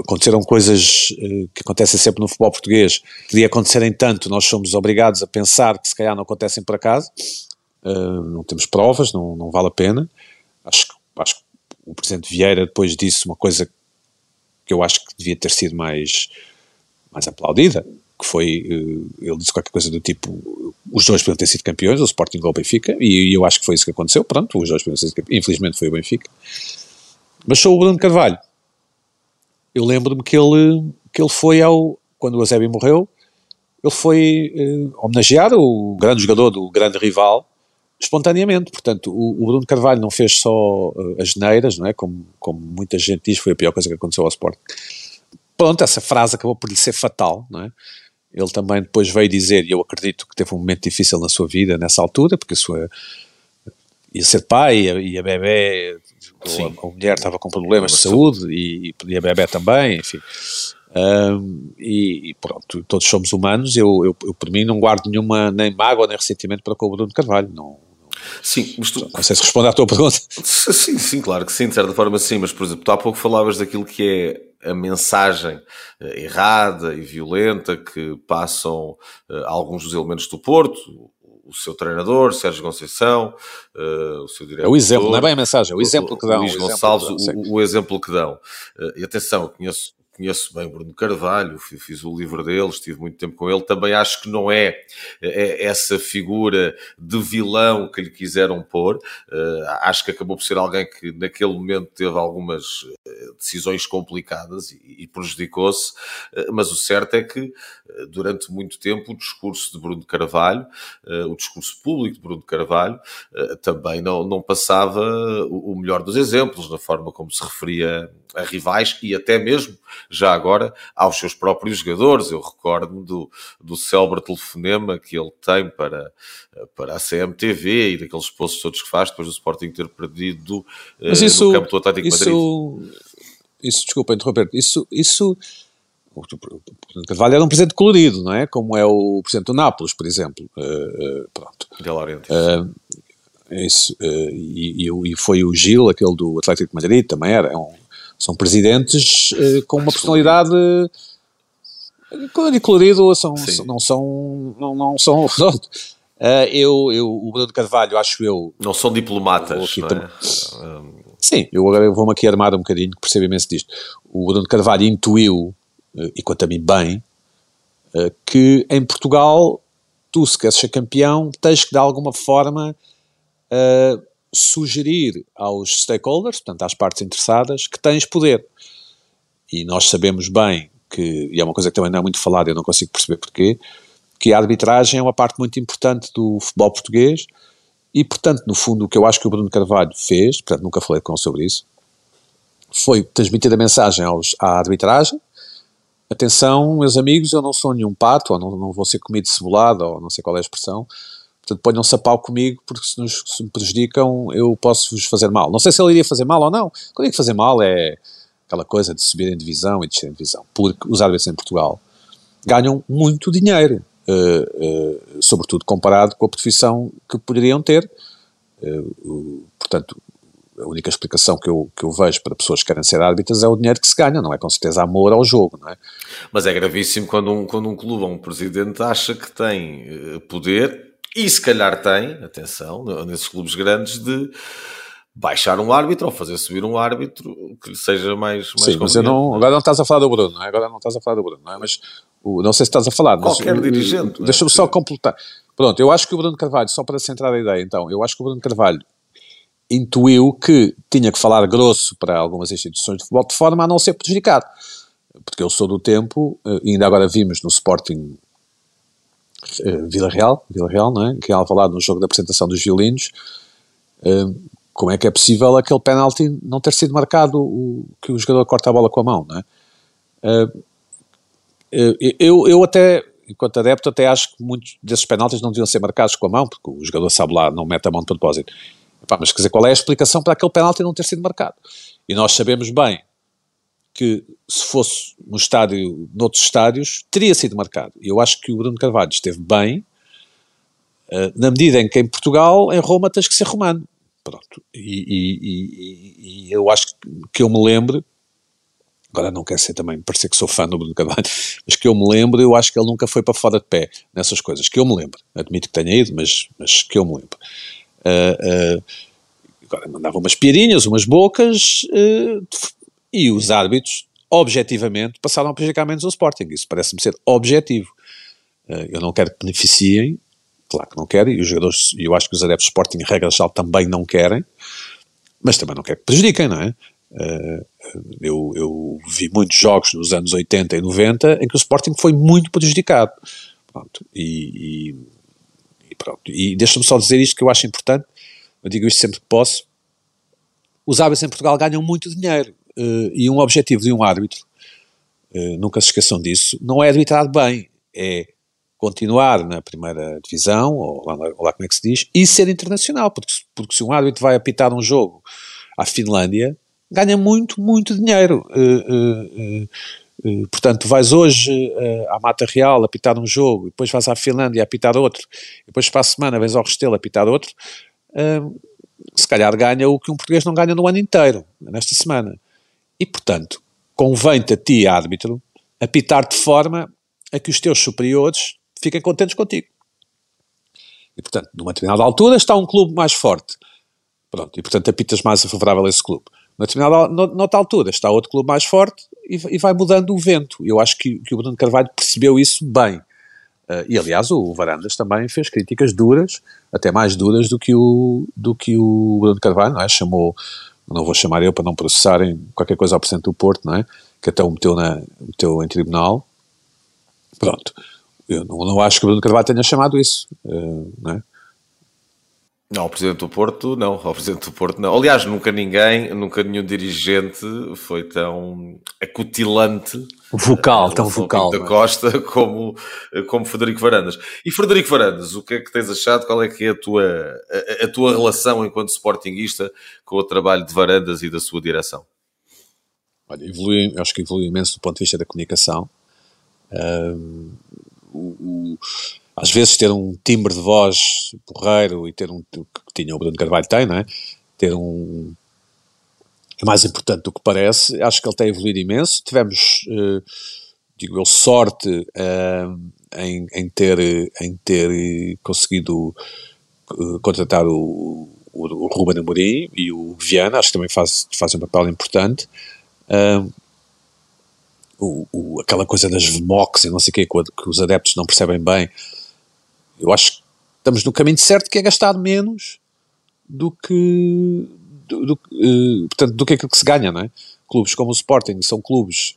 Aconteceram coisas uh, que acontecem sempre no futebol português, que acontecerem tanto, nós somos obrigados a pensar que se calhar não acontecem por acaso. Não temos provas, não, não vale a pena. Acho, acho que o Presidente Vieira depois disse uma coisa que eu acho que devia ter sido mais, mais aplaudida, que foi, eh, ele disse qualquer coisa do tipo, os dois podiam ter sido campeões, o Sporting ou o Benfica, e eu acho que foi isso que aconteceu, pronto, os dois podiam ter sido campeões, infelizmente foi o Benfica. Mas sou o Bruno Carvalho. Eu lembro-me que ele, que ele foi ao, quando o Eusébio morreu, ele foi eh, homenagear o grande jogador do grande rival, espontaneamente, portanto, o, Bruno Carvalho não fez só uh, as geneiras, não é, como, como muita gente diz, foi a pior coisa que aconteceu ao Sporting. Pronto, essa frase acabou por lhe ser fatal, não é? Ele também depois veio dizer, e eu acredito que teve um momento difícil na sua vida nessa altura, porque a sua ia ser pai e a, bebê, a, a, mulher estava com problemas de saúde e, e a bebê também, enfim. Um, e, e, pronto, todos somos humanos. Eu, eu, eu, por mim, não guardo nenhuma nem mágoa nem ressentimento para com o Bruno Carvalho. Não, Sim, mas tu... Não sei se responde à tua pergunta. Sim, sim, claro que sim, de certa forma sim, mas por exemplo, tu há pouco falavas daquilo que é a mensagem uh, errada e violenta que passam uh, alguns dos elementos do Porto, o seu treinador, Sérgio Conceição, uh, o seu diretor. É o exemplo, não é bem a mensagem, é o exemplo que dão. Luís Gonçalves, o, o, exemplo que dão. e atenção, eu conheço conheço bem Bruno Carvalho, fiz o livro dele, estive muito tempo com ele. Também acho que não é, é essa figura de vilão que lhe quiseram pôr. Uh, acho que acabou por ser alguém que naquele momento teve algumas eh, decisões complicadas e, prejudicou-se, uh, mas o certo é que durante muito tempo o discurso de Bruno Carvalho, o discurso público de Bruno Carvalho, também não, não passava o, o melhor dos exemplos na forma como se referia a rivais e até mesmo, já agora, aos seus próprios jogadores. Eu recordo-me do, do célebre telefonema que ele tem para, para a CMTV e daqueles posts todos que faz depois do Sporting ter perdido eh, Mas isso, no campo do Atlético isso, Madrid. Isso, desculpa interromper, isso, isso o Carvalho era um presidente colorido, não é? Como é o presidente do Nápoles, por exemplo. Uh, uh, pronto. De Uh, isso, e, e, foi o Gil, aquele do Atlético de Madrid, também era é um, são presidentes uh, com uma personalidade e colorido, são, não são, não, não são, uh, eu, eu, o Bruno Carvalho, acho eu... Não são diplomatas, não é? Sim, eu agora vou-me aqui armar um bocadinho, que percebo imenso disto. O Bruno Carvalho intuiu, uh, e quanto a mim bem, que em Portugal, tu se queres ser campeão, tens que de alguma forma sugerir aos stakeholders, portanto às partes interessadas, que tens poder. E nós sabemos bem que, e é uma coisa que também não é muito falada, eu não consigo perceber porquê, que a arbitragem é uma parte muito importante do futebol português e, portanto, no fundo, o que eu acho que o Bruno Carvalho fez, portanto, nunca falei com ele sobre isso, foi transmitir a mensagem aos, à arbitragem, atenção, meus amigos, eu não sou nenhum pato, ou não, não vou ser comido cebolado, ou não sei qual é a expressão, Portanto, ponham-se a pau comigo, porque se, nos, se me prejudicam, eu posso-vos fazer mal. Não sei se ele iria fazer mal ou não. Quando digo fazer mal é aquela coisa de subir em divisão e descer em divisão. Porque os árbitros em Portugal ganham muito dinheiro, uh, uh, sobretudo comparado com a profissão que poderiam ter. Uh, portanto, a única explicação que eu, que eu vejo para pessoas que querem ser árbitras é o dinheiro que se ganha, não é com certeza amor ao jogo, não é? Mas é gravíssimo quando um, quando um clube ou um presidente acha que tem poder e se calhar tem, atenção, nesses clubes grandes, de baixar um árbitro ou fazer subir um árbitro que lhe seja mais, mais Sim, mas eu não, agora não estás a falar do Bruno, não é? Agora não estás a falar do Bruno, não é? Mas o, não sei se estás a falar. Qualquer mas, dirigente. É? Deixa-me é? só completar. Pronto, eu acho que o Bruno Carvalho, só para centrar a ideia então, eu acho que o Bruno Carvalho intuiu que tinha que falar grosso para algumas instituições de futebol de forma a não ser prejudicado. Porque eu sou do tempo, eh, ainda agora vimos no Sporting Vila Real, Vila Real, não é? Que é falado no jogo da apresentação dos violinos. Uh, como é que é possível aquele penalti não ter sido marcado, o, que o jogador corta a bola com a mão, não é? Uh, eu, eu até, enquanto adepto, até acho que muitos desses penaltis não deviam ser marcados com a mão, porque o jogador sabe lá, não mete a mão de propósito. Mas quer dizer, qual é a explicação para aquele penalti não ter sido marcado? E nós sabemos bem que se fosse no estádio, noutros estádios, teria sido marcado. Eu acho que o Bruno Carvalho esteve bem, uh, na medida em que em Portugal, em Roma, tens que ser romano. Pronto. E, e, e, e eu acho que eu me lembro, agora não quero ser também, parecer que sou fã do Bruno Carvalho, mas que eu me lembro, eu acho que ele nunca foi para fora de pé nessas coisas, que eu me lembro. Admito que tenha ido, mas, mas que eu me lembro. Uh, uh, agora mandava umas piadinhas, umas bocas, uh, e os árbitros, objetivamente, passaram a prejudicar menos o Sporting. Isso parece-me ser objetivo. Eh, eu não quero que beneficiem, claro que não quero, e os jogadores, eu acho que os adeptos do Sporting, em regra geral, também não querem, mas também não quero que prejudiquem, não é? Eh, eu, eu, vi muitos jogos nos anos 80 e 90 em que o Sporting foi muito prejudicado. Pronto, e, e, e pronto. E deixa-me só dizer isto que eu acho importante, eu digo isto sempre que posso. Os árbitros em Portugal ganham muito dinheiro e um objetivo de um árbitro, uh, nunca se esqueçam disso, não é arbitrar bem, é continuar na primeira divisão, ou lá, ou lá, como é que se diz, e ser internacional, porque, porque se um árbitro vai apitar um jogo à Finlândia, ganha muito, muito dinheiro. Uh, portanto, vais hoje à Mata Real apitar um jogo, depois vais à Finlândia apitar outro, depois para a semana vens ao Restelo apitar outro, se calhar ganha o que um português não ganha no ano inteiro, nesta semana. E, portanto, convém-te a ti, árbitro, apitar de forma a que os teus superiores fiquem contentes contigo. E, portanto, numa determinada altura está um clube mais forte. Pronto, e portanto apitas mais a favorável a esse clube. Na determinada, noutra altura está outro clube mais forte e, e vai mudando o vento. Eu acho que, que o Bruno Carvalho percebeu isso bem. Uh, e aliás, o Varandas também fez críticas duras, até mais duras do que o, do que o Bruno Carvalho, é? Chamou, não vou chamar eu para não processarem qualquer coisa ao Presidente do Porto, não é? Que até o meteu, na, meteu em tribunal. Pronto. Eu não, não acho que o Bruno Carvalho tenha chamado isso, uh, não é? Não, o Presidente do Porto, não. O Presidente do Porto, não. Aliás, nunca ninguém, nunca nenhum dirigente foi tão acutilante. Vocal, tão vocal. Da é? Costa como, como Frederico Varandas. E Frederico Varandas, o que é que tens achado? Qual é que é a tua, a, a tua relação enquanto sportinguista com o trabalho de Varandas e da sua direção? Olha, evolui, acho que evoluiu imenso do ponto de vista da comunicação. Um, o, o às vezes ter um timbre de voz porreiro e ter um que tinha o Bruno Carvalho tem, não é? Ter um é mais importante do que parece. Acho que ele tem evoluído imenso. Tivemos, uh, digo eu, sorte uh, em, em, ter, em ter conseguido uh, contratar o, o, o Ruben Amorim e o Viana, acho que também faz, fazem um papel importante. O, o, aquela coisa das VMOCs e não sei o quê, que os adeptos não percebem bem, eu acho que estamos no caminho certo que é gastado menos do que do, do, uh, portanto, do que aquilo que se ganha, não é? Clubes como o Sporting são clubes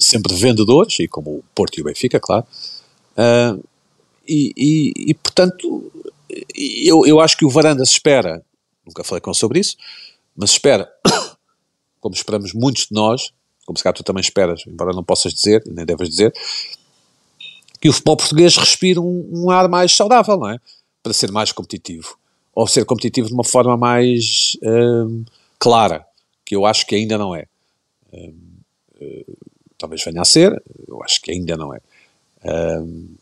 sempre vendedores, e como o Porto e o Benfica, claro, uh, e, e, e, portanto eu, eu acho que o Varandas espera, nunca falei com sobre isso, mas espera, como esperamos muitos de nós, como se calhar tu também esperas, embora não possas dizer, nem deves dizer, que o futebol português respire um, um ar mais saudável, não é? Para ser mais competitivo. Ou ser competitivo de uma forma mais hum, clara, que eu acho que ainda não é. Hum, hum, talvez venha a ser, eu acho que ainda não é. Hum,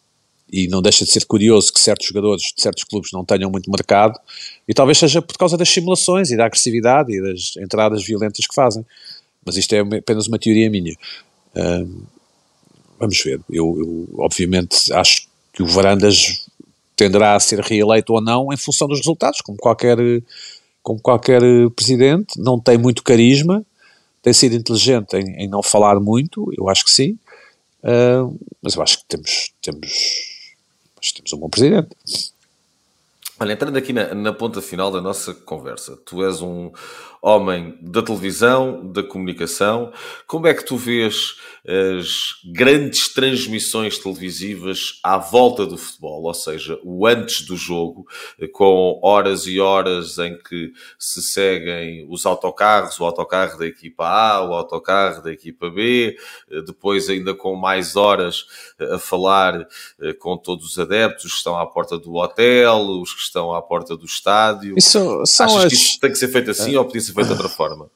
e não deixa de ser curioso que certos jogadores de certos clubes não tenham muito mercado, e talvez seja por causa das simulações e da agressividade e das entradas violentas que fazem. Mas isto é apenas uma teoria minha. Hum, vamos ver. Eu, eu, obviamente acho que o Varandas tenderá a ser reeleito ou não em função dos resultados, como qualquer, como qualquer presidente. Não tem muito carisma, tem sido inteligente em, em não falar muito, eu acho que sim. Uh, mas eu acho que temos, temos, temos um bom presidente. Olha, entrando aqui na, na, ponta final da nossa conversa, tu és um homem da televisão, da comunicação. Como é que tu vês as grandes transmissões televisivas à volta do futebol, ou seja, o antes do jogo, com horas e horas em que se seguem os autocarros, o autocarro da equipa A, o autocarro da equipa B, depois ainda com mais horas a falar eh, com todos os adeptos, os que estão à porta do hotel, os que estão à porta do estádio. Isso são Achas as... que tem que ser feito assim é. ou podia ser de outra forma?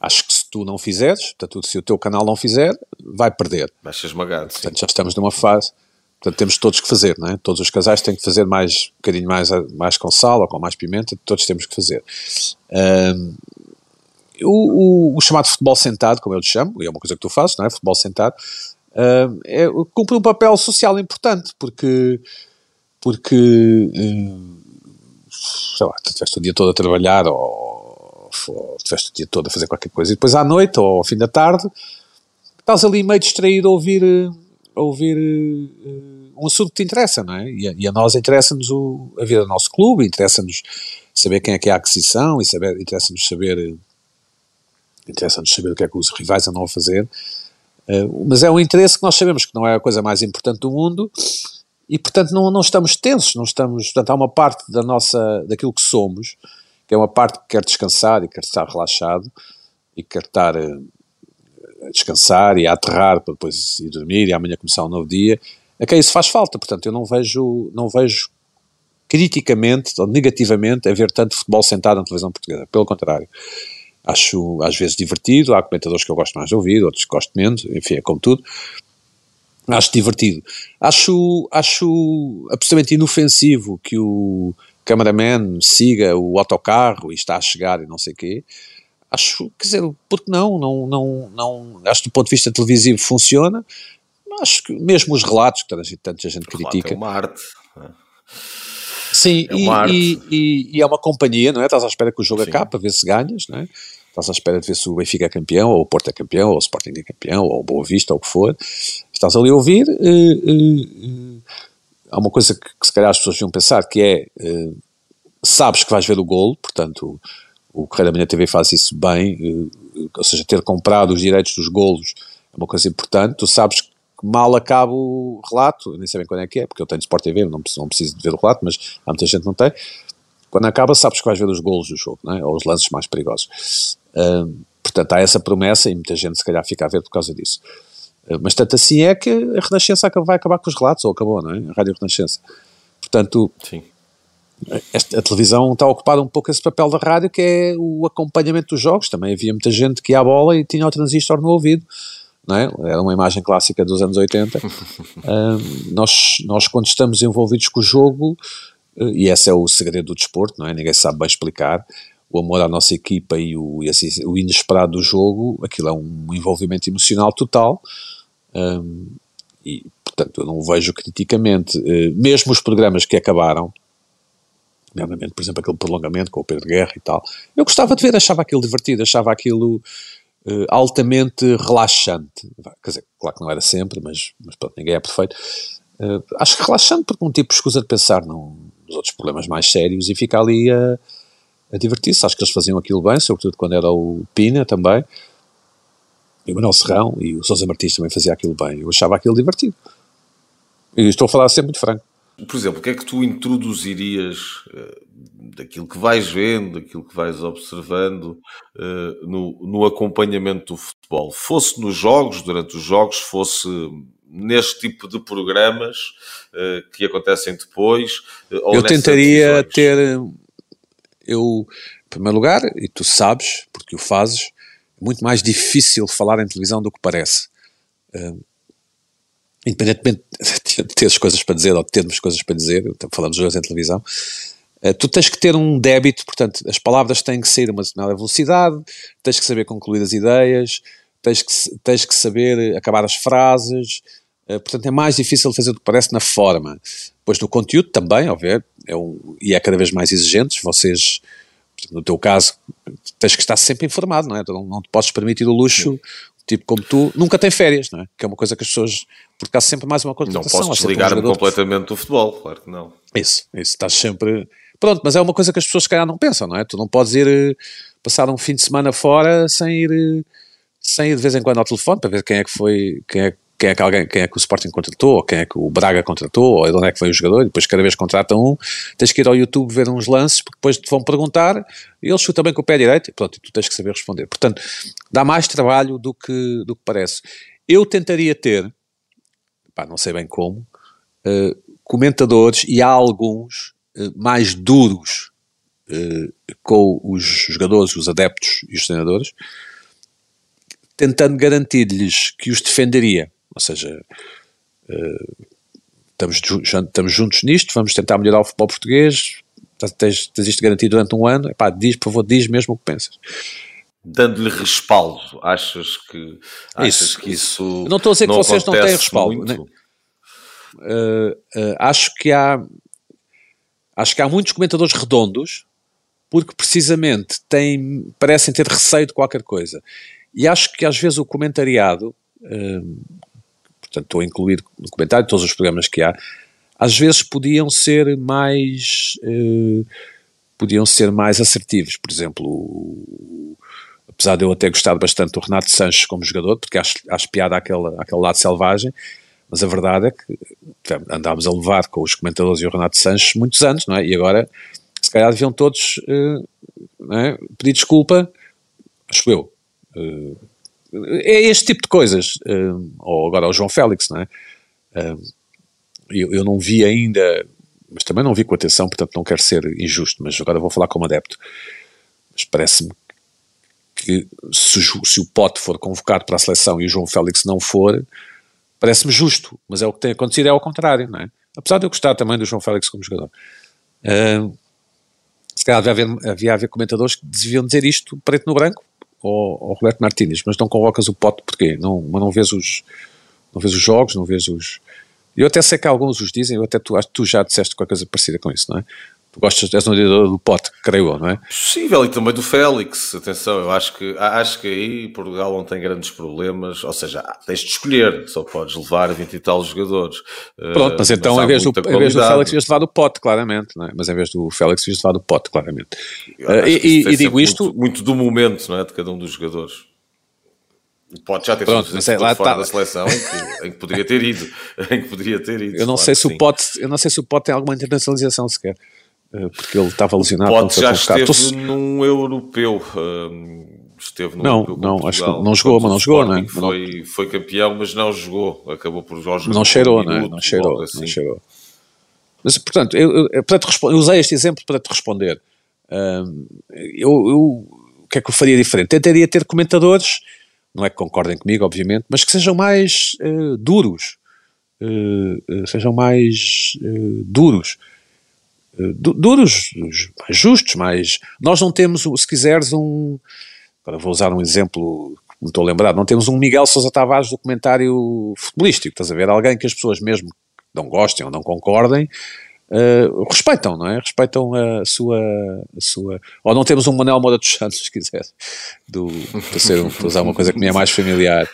Acho que se tu não fizeres, portanto, se o teu canal não fizer, vai perder. Vai ser esmagado. Portanto, sim. já estamos numa fase. Portanto, temos todos que fazer, não é? Todos os casais têm que fazer mais, um bocadinho mais, mais com sal ou com mais pimenta, todos temos que fazer. Um, o, o, o, chamado futebol sentado, como eu lhe chamo, e é uma coisa que tu fazes, não é? Futebol sentado, um, é, cumpre um papel social importante, porque, porque um, sei lá, tu estiveste o dia todo a trabalhar ou ou tiveste o dia todo a fazer qualquer coisa, e depois à noite ou ao fim da tarde estás ali meio distraído a ouvir, a ouvir uh, um assunto que te interessa, não é? E a, e a nós interessa-nos a vida do nosso clube, interessa-nos saber quem é que é a aquisição, e saber, interessa-nos saber interessa-nos saber o que é que os rivais andam a fazer, uh, mas é um interesse que nós sabemos que não é a coisa mais importante do mundo, e portanto não, não estamos tensos, não estamos, portanto há uma parte da nossa, daquilo que somos, que é uma parte que quer descansar e quer estar relaxado e quer estar eh, a descansar e a aterrar para depois ir dormir e amanhã começar um novo dia, a quem isso faz falta. Portanto, eu não vejo, não vejo criticamente ou negativamente a ver tanto futebol sentado na televisão portuguesa. Pelo contrário. Acho às vezes divertido, há comentadores que eu gosto mais de ouvir, outros que gosto menos, enfim, é como tudo. Acho divertido. Acho, acho absolutamente inofensivo que o, cameraman siga o autocarro e está a chegar e não sei o quê. Acho, quer dizer, porque não, não, não, não, acho que do ponto de vista televisivo funciona, acho que mesmo os relatos que tanta gente, gente critica. É uma arte. Sim, é e, e, e, e, é uma companhia, não é? Estás à espera que o jogo Sim. acabe para ver se ganhas, não é? Estás à espera de ver se o Benfica é campeão, ou o Porto é campeão, ou o Sporting é campeão, ou o Boa Vista, ou o que for. Estás ali a ouvir. Uh, uh, uh, há uma coisa que, que, se calhar as pessoas deviam pensar, que é, sabes que vais ver o golo, portanto o Correio da Manhã TV faz isso bem, ou seja, ter comprado os direitos dos golos é uma coisa importante, tu sabes que mal acaba o relato, nem sei bem quando é que é, porque eu tenho Sport TV, não, não preciso de ver o relato, mas há muita gente que não tem, quando acaba sabes que vais ver os golos do jogo, é? ou os lances mais perigosos. Uh, portanto, há essa promessa e muita gente se calhar fica a ver por causa disso. Uh, mas tanto assim é que a Renascença vai acabar com os relatos, ou acabou, não é? A Rádio Renascença. Portanto, Sim. Esta, a televisão está a ocupar um pouco esse papel da rádio, que é o acompanhamento dos jogos. Também havia muita gente que ia à bola e tinha o transistor no ouvido. Não é? Era uma imagem clássica dos anos 80. uh, nós, nós, quando estamos envolvidos com o jogo, uh, e esse é o segredo do desporto, não é? Ninguém sabe bem explicar, o amor à nossa equipa e o, e assim, o inesperado do jogo, aquilo é um envolvimento emocional total. Um, e, portanto, eu não o vejo criticamente. Uh, mesmo os programas que acabaram, nomeadamente, por exemplo, aquele prolongamento com o Pedro Guerra e tal, eu gostava de ver, achava aquilo divertido, achava aquilo uh, altamente relaxante. Quer dizer, claro que não era sempre, mas, mas pronto, ninguém é perfeito. Uh, acho relaxante porque um tipo escusa de pensar num, nos outros problemas mais sérios e fica ali a a divertir-se. Acho que eles faziam aquilo bem, sobretudo quando era o Pina também, e o Manuel Serrão e o Sousa Martins também fazia aquilo bem. Eu achava aquilo divertido. E estou a falar sempre muito franco. Por exemplo, o que é que tu introduzirias uh, daquilo que vais vendo, daquilo que vais observando uh, no, no acompanhamento do futebol? Fosse nos jogos, durante os jogos, fosse neste tipo de programas uh, que acontecem depois? Eu tentaria ter eu, em primeiro lugar, e tu sabes, porque o fazes, é muito mais difícil falar em televisão do que parece. Uh, independentemente de teres coisas para dizer ou de termos coisas para dizer, falamos hoje em televisão, uh, tu tens que ter um débito, portanto, as palavras têm que sair a uma determinada velocidade, tens que saber concluir as ideias, tens que, tens que saber acabar as frases, uh, portanto é mais difícil fazer do que parece na forma. Depois no conteúdo também, ao ver, é um, e é cada vez mais exigentes, vocês, no teu caso, tens que estar sempre informado, não é? Não, não te podes permitir o luxo, Sim. tipo como tu, nunca tem férias, não é? Que é uma coisa que as pessoas, porque há sempre mais uma contratação. Não posso desligar-me um completamente do futebol, claro que não. Isso, isso, estás sempre... Pronto, mas é uma coisa que as pessoas se calhar não pensam, não é? Tu não podes ir eh, passar um fim de semana fora sem ir, eh, sem ir de vez em quando ao telefone para ver quem é que foi, quem é quem é que alguém, quem é que o Sporting contratou, ou quem é que o Braga contratou, ou de onde é que foi o jogador, e depois cada vez contrata um, tens que ir ao YouTube ver uns lances, porque depois te vão perguntar, e ele chuta bem com o pé direito, e pronto, tu tens que saber responder. Portanto, dá mais trabalho do que, do que parece. Eu tentaria ter, pá, não sei bem como, uh, comentadores, e há alguns uh, mais duros uh, com os jogadores, os adeptos e os treinadores, tentando garantir-lhes que os defenderia ou seja, uh, estamos, estamos juntos nisto, vamos tentar melhorar o futebol português, tens, tens isto garantido durante um ano, epá, diz, por favor, diz mesmo o que pensas. Dando-lhe respaldo, achas que, achas isso. que isso. Não estou a dizer que vocês não têm respaldo. Né? Uh, uh, acho que há acho que há muitos comentadores redondos porque precisamente têm, parecem ter receio de qualquer coisa. E acho que às vezes o comentariado, uh, portanto estou a incluir no comentário todos os programas que há, às vezes podiam ser mais eh, podiam ser mais assertivos, por exemplo apesar de eu até gostar bastante do Renato Sanches como jogador, porque acho, acho piada aquele, aquele lado selvagem, mas a verdade é que andámos a levar com os comentadores e o Renato Sanches muitos anos, não é? E agora, se calhar deviam todos uh, é? pedir desculpa, acho eu, uh, é este tipo de coisas. Uh, ou agora o João Félix, não é? Uh, eu, eu não vi ainda, mas também não vi com atenção, portanto não quero ser injusto, mas agora vou falar como adepto. Mas parece-me que se, se, o Pote for convocado para a seleção e o João Félix não for, parece-me justo, mas é o que tem acontecido, é ao contrário, não é? Apesar de eu gostar também do João Félix como jogador. Uh, se calhar havia, havia, havia comentadores que deviam dizer isto preto no branco, ao, ao Roberto Martínez, mas não convocas o pote porquê? Não, mas não vês os, não vês os jogos, não vês os, Eu até sei que alguns os dizem, eu até tu, acho que tu já disseste qualquer coisa parecida com isso, não é? Tu gostas, és um odiador do pote, creio eu, não é? Possível, e também do Félix. Atenção, eu acho que, acho que aí Portugal não tem grandes problemas. Ou seja, tens de escolher, só podes levar 20 e tal jogadores. Pronto, mas então mas em, vez do, em vez do Félix ias levar do pote, claramente, não é? Mas em vez do Félix ias levar do pote, claramente. Uh, e, e digo isto. Muito, muito, do momento, não é? De cada um dos jogadores. Pode já ter Pronto, mas é, lá fora tá. da seleção em que, em que, poderia ter ido. em que poderia ter ido. Eu não, claro sei se o pote, eu não sei se o pote tem alguma internacionalização sequer. Eh, porque ele estava lesionado. Pode já esteve Tô... num europeu. Um, esteve no não, europeu não, acho que não jogou, mas não jogou, não é? Foi, foi campeão, mas não jogou. Acabou por jogar. Não cheirou, não é? Não cheirou, assim. não cheirou. Mas, portanto, eu, eu, para te eu usei este exemplo para te responder. Um, eu, eu, o que é que eu faria diferente? Tentaria ter comentadores, não é que concordem comigo, obviamente, mas que sejam mais uh, duros. Uh, uh, sejam mais duros duros, mais justos, mais. Nós não temos, se quiseres, um. Agora vou usar um exemplo que me estou a lembrar, não temos um Miguel Sousa Tavares do comentário futebolístico, estás a ver? Alguém que as pessoas mesmo não gostem ou não concordem, uh, respeitam, não é? Respeitam a sua, a sua. Ou não temos um Manuel Moura dos Santos, se quiser, do, para, ser, para usar uma coisa que me é mais familiar.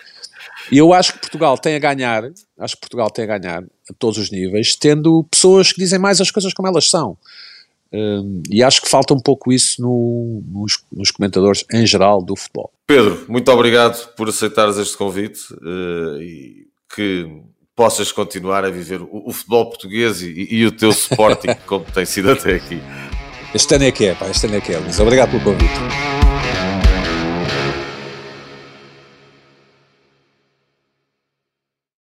E eu acho que Portugal tem a ganhar, acho que Portugal tem a ganhar a todos os níveis, tendo pessoas que dizem mais as coisas como elas são. Um, e acho que falta um pouco isso no, nos, nos, comentadores em geral do futebol. Pedro, muito obrigado por aceitares este convite uh, e que possas continuar a viver o, o futebol português e, e, o teu Sporting como tem sido até aqui. Este ano é que é, pá, este ano é que é, Luís. Obrigado pelo convite.